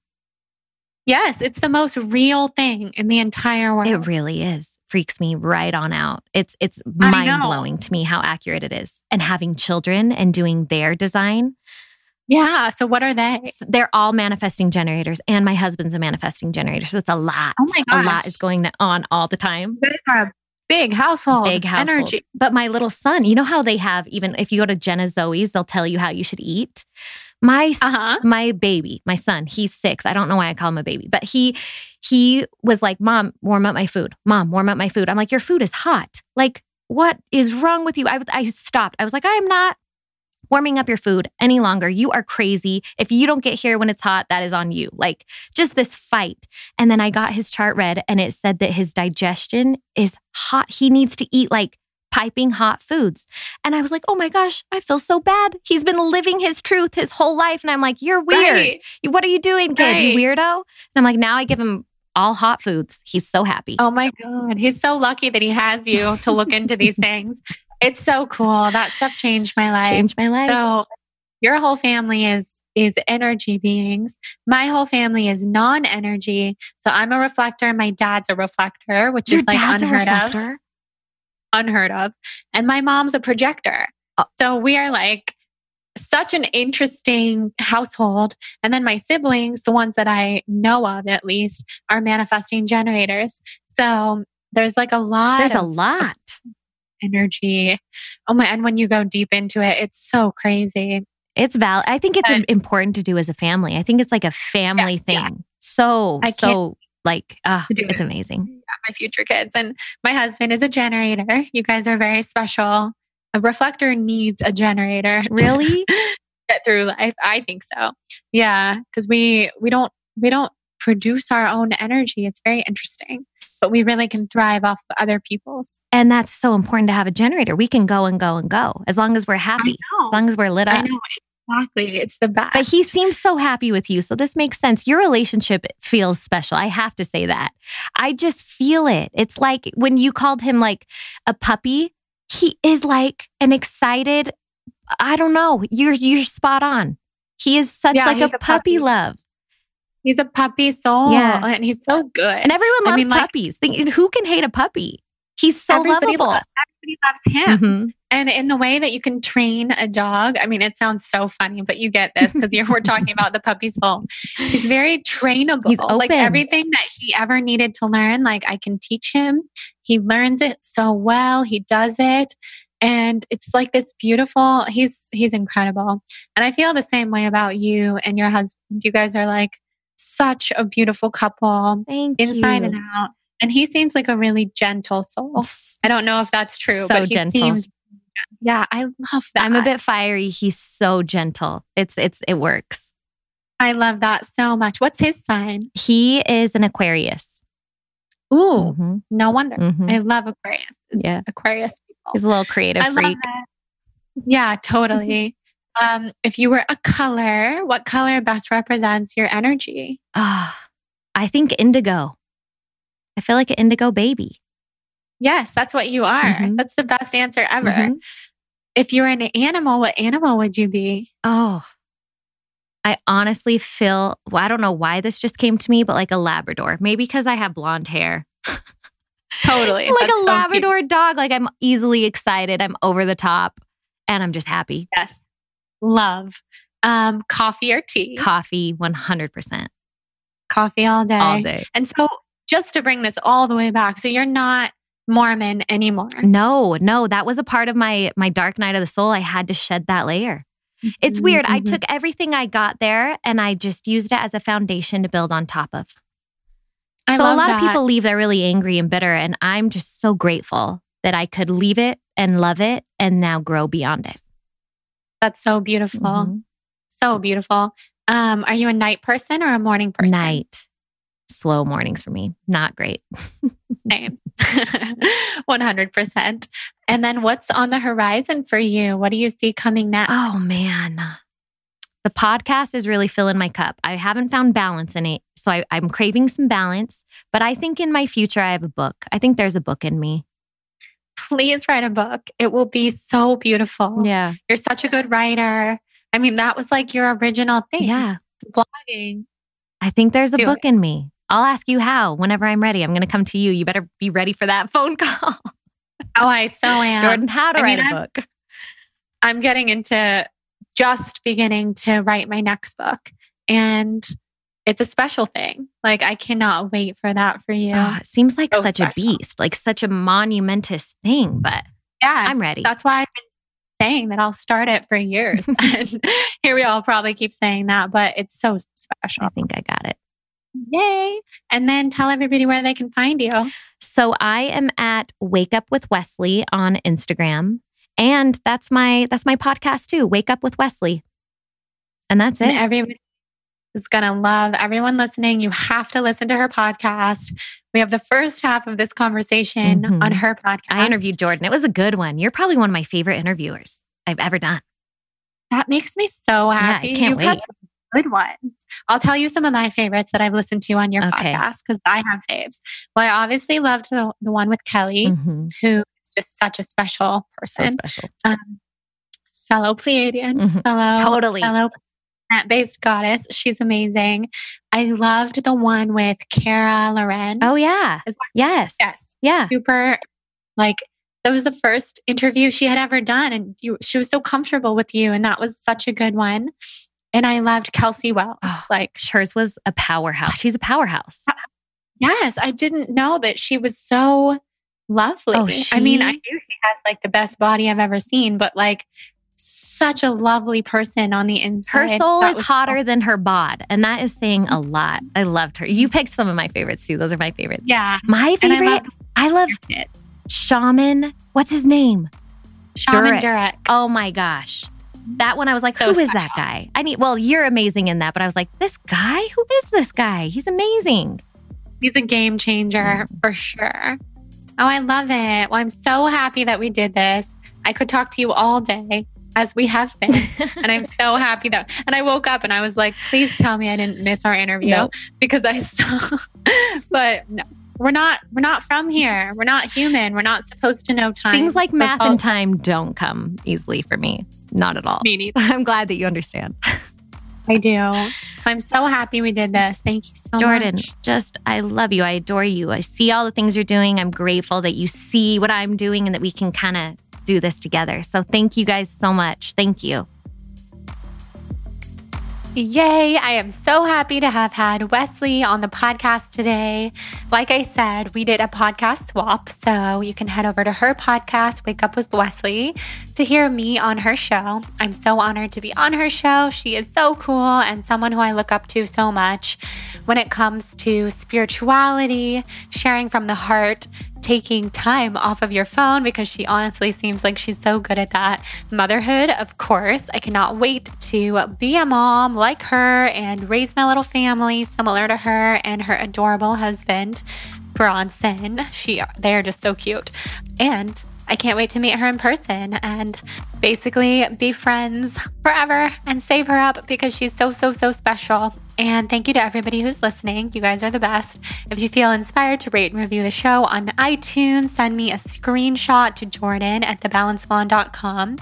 Yes, it's the most real thing in the entire world. It really is. Freaks me right on out. It's it's mind blowing to me how accurate it is. And having children and doing their design, Yeah. So what are they? they're all manifesting generators. And my husband's a manifesting generator, so it's a lot. Oh my gosh. A lot is going on all the time. You guys are a big household. Big household. Energy. But my little son, you know how they have even if you go to Jenna Zoe's, they'll tell you how you should eat. My Uh-huh. my baby, my son, he's six. I don't know why I call him a baby, but he he was like, "Mom, warm up my food. Mom, warm up my food." I'm like, "Your food is hot. Like, what is wrong with you?" I was I stopped. I was like, "I am not." Warming up your food any longer. You are crazy. If you don't get here when it's hot, that is on you. Like just this fight. And then I got his chart read and it said that his digestion is hot. He needs to eat like piping hot foods. And I was like, oh my gosh, I feel so bad. He's been living his truth his whole life. And I'm like, you're weird. Right. What are you doing, kid? Right. You weirdo? And I'm like, now I give him all hot foods. He's so happy. Oh my God. He's so lucky that he has you to look into these things. It's so cool. That stuff changed my life. Changed my life. So your whole family is is energy beings. My whole family is non-energy. So I'm a reflector. My dad's a reflector, which Your is like unheard of. Unheard of. And my mom's a projector. Oh. So we are like such an interesting household. And then my siblings, the ones that I know of at least, are manifesting generators. So there's like a lot There's a lot. Energy. Oh my, and when you go deep into it, it's so crazy. It's val. I think it's And- important to do as a family. I think it's like a family Yes, thing. yeah. So, so like, ah, do it's it. amazing. My future kids. And my husband is a generator. You guys are very special. A reflector needs a generator. Really? get through life. I think so. Yeah. Cause we, we don't, we don't produce our own energy. It's very interesting, but we really can thrive off of other people's. And that's so important to have a generator. We can go and go and go as long as we're happy, as long as we're lit I up. know. Exactly. It's the best. But he seems so happy with you. So this makes sense. Your relationship feels special. I have to say that. I just feel it. It's like when you called him like a puppy, he is like an excited, I don't know. You're you're spot on. He is such Yeah, like a, a puppy, puppy. love. He's a puppy soul Yeah. and he's so good. And everyone I loves mean, like- puppies. Think, who can hate a puppy? He's so everybody, lovable. lo- everybody loves him. Mhm. And in the way that you can train a dog, I mean, it sounds so funny, but you get this because we're talking about the puppy soul. He's very trainable. He's Like everything that he ever needed to learn, like I can teach him. He learns it so well. He does it. And it's like this beautiful, he's he's incredible. And I feel the same way about you and your husband. You guys are like such a beautiful couple Thank inside you. and out. And he seems like a really gentle soul. I don't know if that's true, So but he gentle. seems. Yeah, I love that. I'm a bit fiery. He's so gentle. It's it's it works. I love that so much. What's his sign? He is an Aquarius. Ooh, Mhm, no wonder. mhm. I love Aquarius. Yeah. Aquarius people. He's a little creative I freak. Yeah, totally. Um, if you were a color, what color best represents your energy? Ah, I think indigo. I feel like an indigo baby. Yes, that's what you are. Mhm. That's the best answer ever. Mhm. If you were an animal, what animal would you be? Oh, I honestly feel, well, I don't know why this just came to me, but like a Labrador. Maybe because I have blonde hair. totally. like That's a Labrador dog. Like I'm easily excited. I'm over the top and I'm just happy. Yes. Love. Um, coffee or tea? Coffee 100% coffee all day. all day. And so just to bring this all the way back, so you're not Mormon anymore. No, no, that was a part of my my dark night of the soul. I had to shed that layer. It's weird. I Mhm. took everything I got there and I just used it as a foundation to build on top of. I so a lot that. of people leave they're really angry and bitter and I'm just so grateful that I could leave it and love it and now grow beyond it. That's so beautiful. Mhm. So beautiful. Um, are you a night person or a morning person? Night. Slow mornings for me. Not great. Same. 100%. And then what's on the horizon for you? What do you see coming next? Oh man. The podcast is really filling my cup. I haven't found balance in it. So I, I'm craving some balance. But I think in my future, I have a book. I think there's a book in me. Please write a book. It will be so beautiful. Yeah. You're such a good writer. I mean, that was like your original thing. Yeah. Blogging. I think there's a Do book in me. I'll ask you how whenever I'm ready. I'm going to come to you. You better be ready for that phone call. Oh, I so am. Jordan, how to I write mean, a I'm- book. I'm getting into just beginning to write my next book. And it's a special thing. Like, I cannot wait for that for you. Oh, it seems like So such a beast, like such a monumentous thing. But yeah, I'm ready. That's why I've been saying that I'll start it for years. here we all probably keep saying that, but it's so special. I think I got it. Yay. And then tell everybody where they can find you. So I am at Wake Up with Weslie on Instagram. And that's my that's my podcast too, Wake Up with Weslie. And that's And it. everyone is going to love everyone listening. You have to listen to her podcast. We have the first half of this conversation Mhm. on her podcast. I interviewed Jordan. It was a good one. You're probably one of my favorite interviewers I've ever done. That makes me so happy. I happy. can't You've wait. some good ones. I'll tell you some of my favorites that I've listened to on your Okay. podcast because I have faves. Well, I obviously loved the, the one with Kelly, Mhm. who is just such a special So person. special. Um, fellow Pleiadian, Mhm. fellow Totally. fellow plant-based goddess. She's amazing. I loved the one with Cara Loren. Oh yeah. Yes. yes, Yeah. super. Like that was the first interview she had ever done, and you, she was so comfortable with you, and that was such a good one. And I loved Kelsey Wells. Oh. Like, Hers was a powerhouse. She's a powerhouse. Uh, yes, I didn't know that she was so lovely. Oh, I mean, I she- knew she has like the best body I've ever seen, but like such a lovely person on the inside. Her soul That is hotter than her bod, and that is saying a lot. I loved her. You picked some of my favorites too. Those are my favorites. yeah, My and I favorite, I love it. Shaman. What's his name? Shaman Durek. Durek. Oh my gosh. That one I was like, So who is that guy? I need well, you're amazing in that, but I was like, this guy? Who is this guy? He's amazing. He's a game changer Mm-hmm. for sure. Oh, I love it. Well, I'm so happy that we did this. I could talk to you all day as we have been. and I'm so happy that, and I woke up and I was like, please tell me I didn't miss our interview because I saw, but no, we're not, we're not from here. We're not human. We're not supposed to know time. Things like So math all- and time don't come easily for me. Not at all. Me neither. I'm glad that you understand. I do. I'm so happy we did this. Thank you so Jordan, much. Jordan, just I love you. I adore you. I see all the things you're doing. I'm grateful that you see what I'm doing and that we can kind of do this together. So thank you guys so much. Thank you. Yay! I am so happy to have had Weslie on the podcast today. Like I said, we did a podcast swap, so you can head over to her podcast, Wake Up with Weslie, to hear me on her show. I'm so honored to be on her show. She is so cool and someone who I look up to so much when it comes to spirituality, sharing from the heart, taking time off of your phone because she honestly seems like she's so good at that. Motherhood, of course. I cannot wait to be a mom like her and raise my little family similar to her and her adorable husband, Bronson. She they're just so cute. And I can't wait to meet her in person and basically be friends forever and save her up because she's so, so, so special. And thank you to everybody who's listening. You guys are the best. If you feel inspired to rate and review the show on iTunes, send me a screenshot to Jordan at thebalancedblonde.com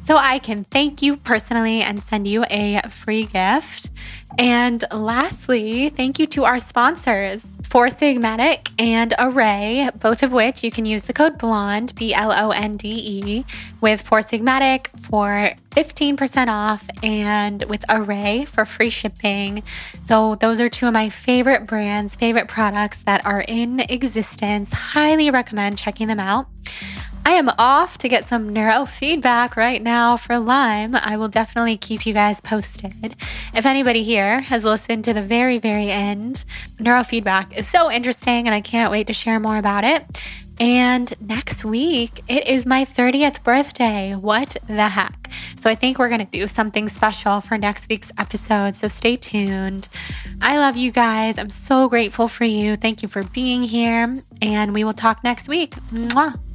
so I can thank you personally and send you a free gift. And lastly, thank you to our sponsors Four Sigmatic and Arrae, both of which you can use the code BLONDE, B L O N D E, with Four Sigmatic for 15% off and with Arrae for free shipping. So, those are two of my favorite brands, favorite products that are in existence. Highly recommend checking them out. I am off to get some neurofeedback right now for Lyme. I will definitely keep you guys posted. If anybody here has listened to the very, very end, neurofeedback is so interesting and I can't wait to share more about it. And next week, it is my 30th birthday. What the heck? So I think we're going to do something special for next week's episode. So stay tuned. I love you guys. I'm so grateful for you. Thank you for being here. And we will talk next week. Mwah.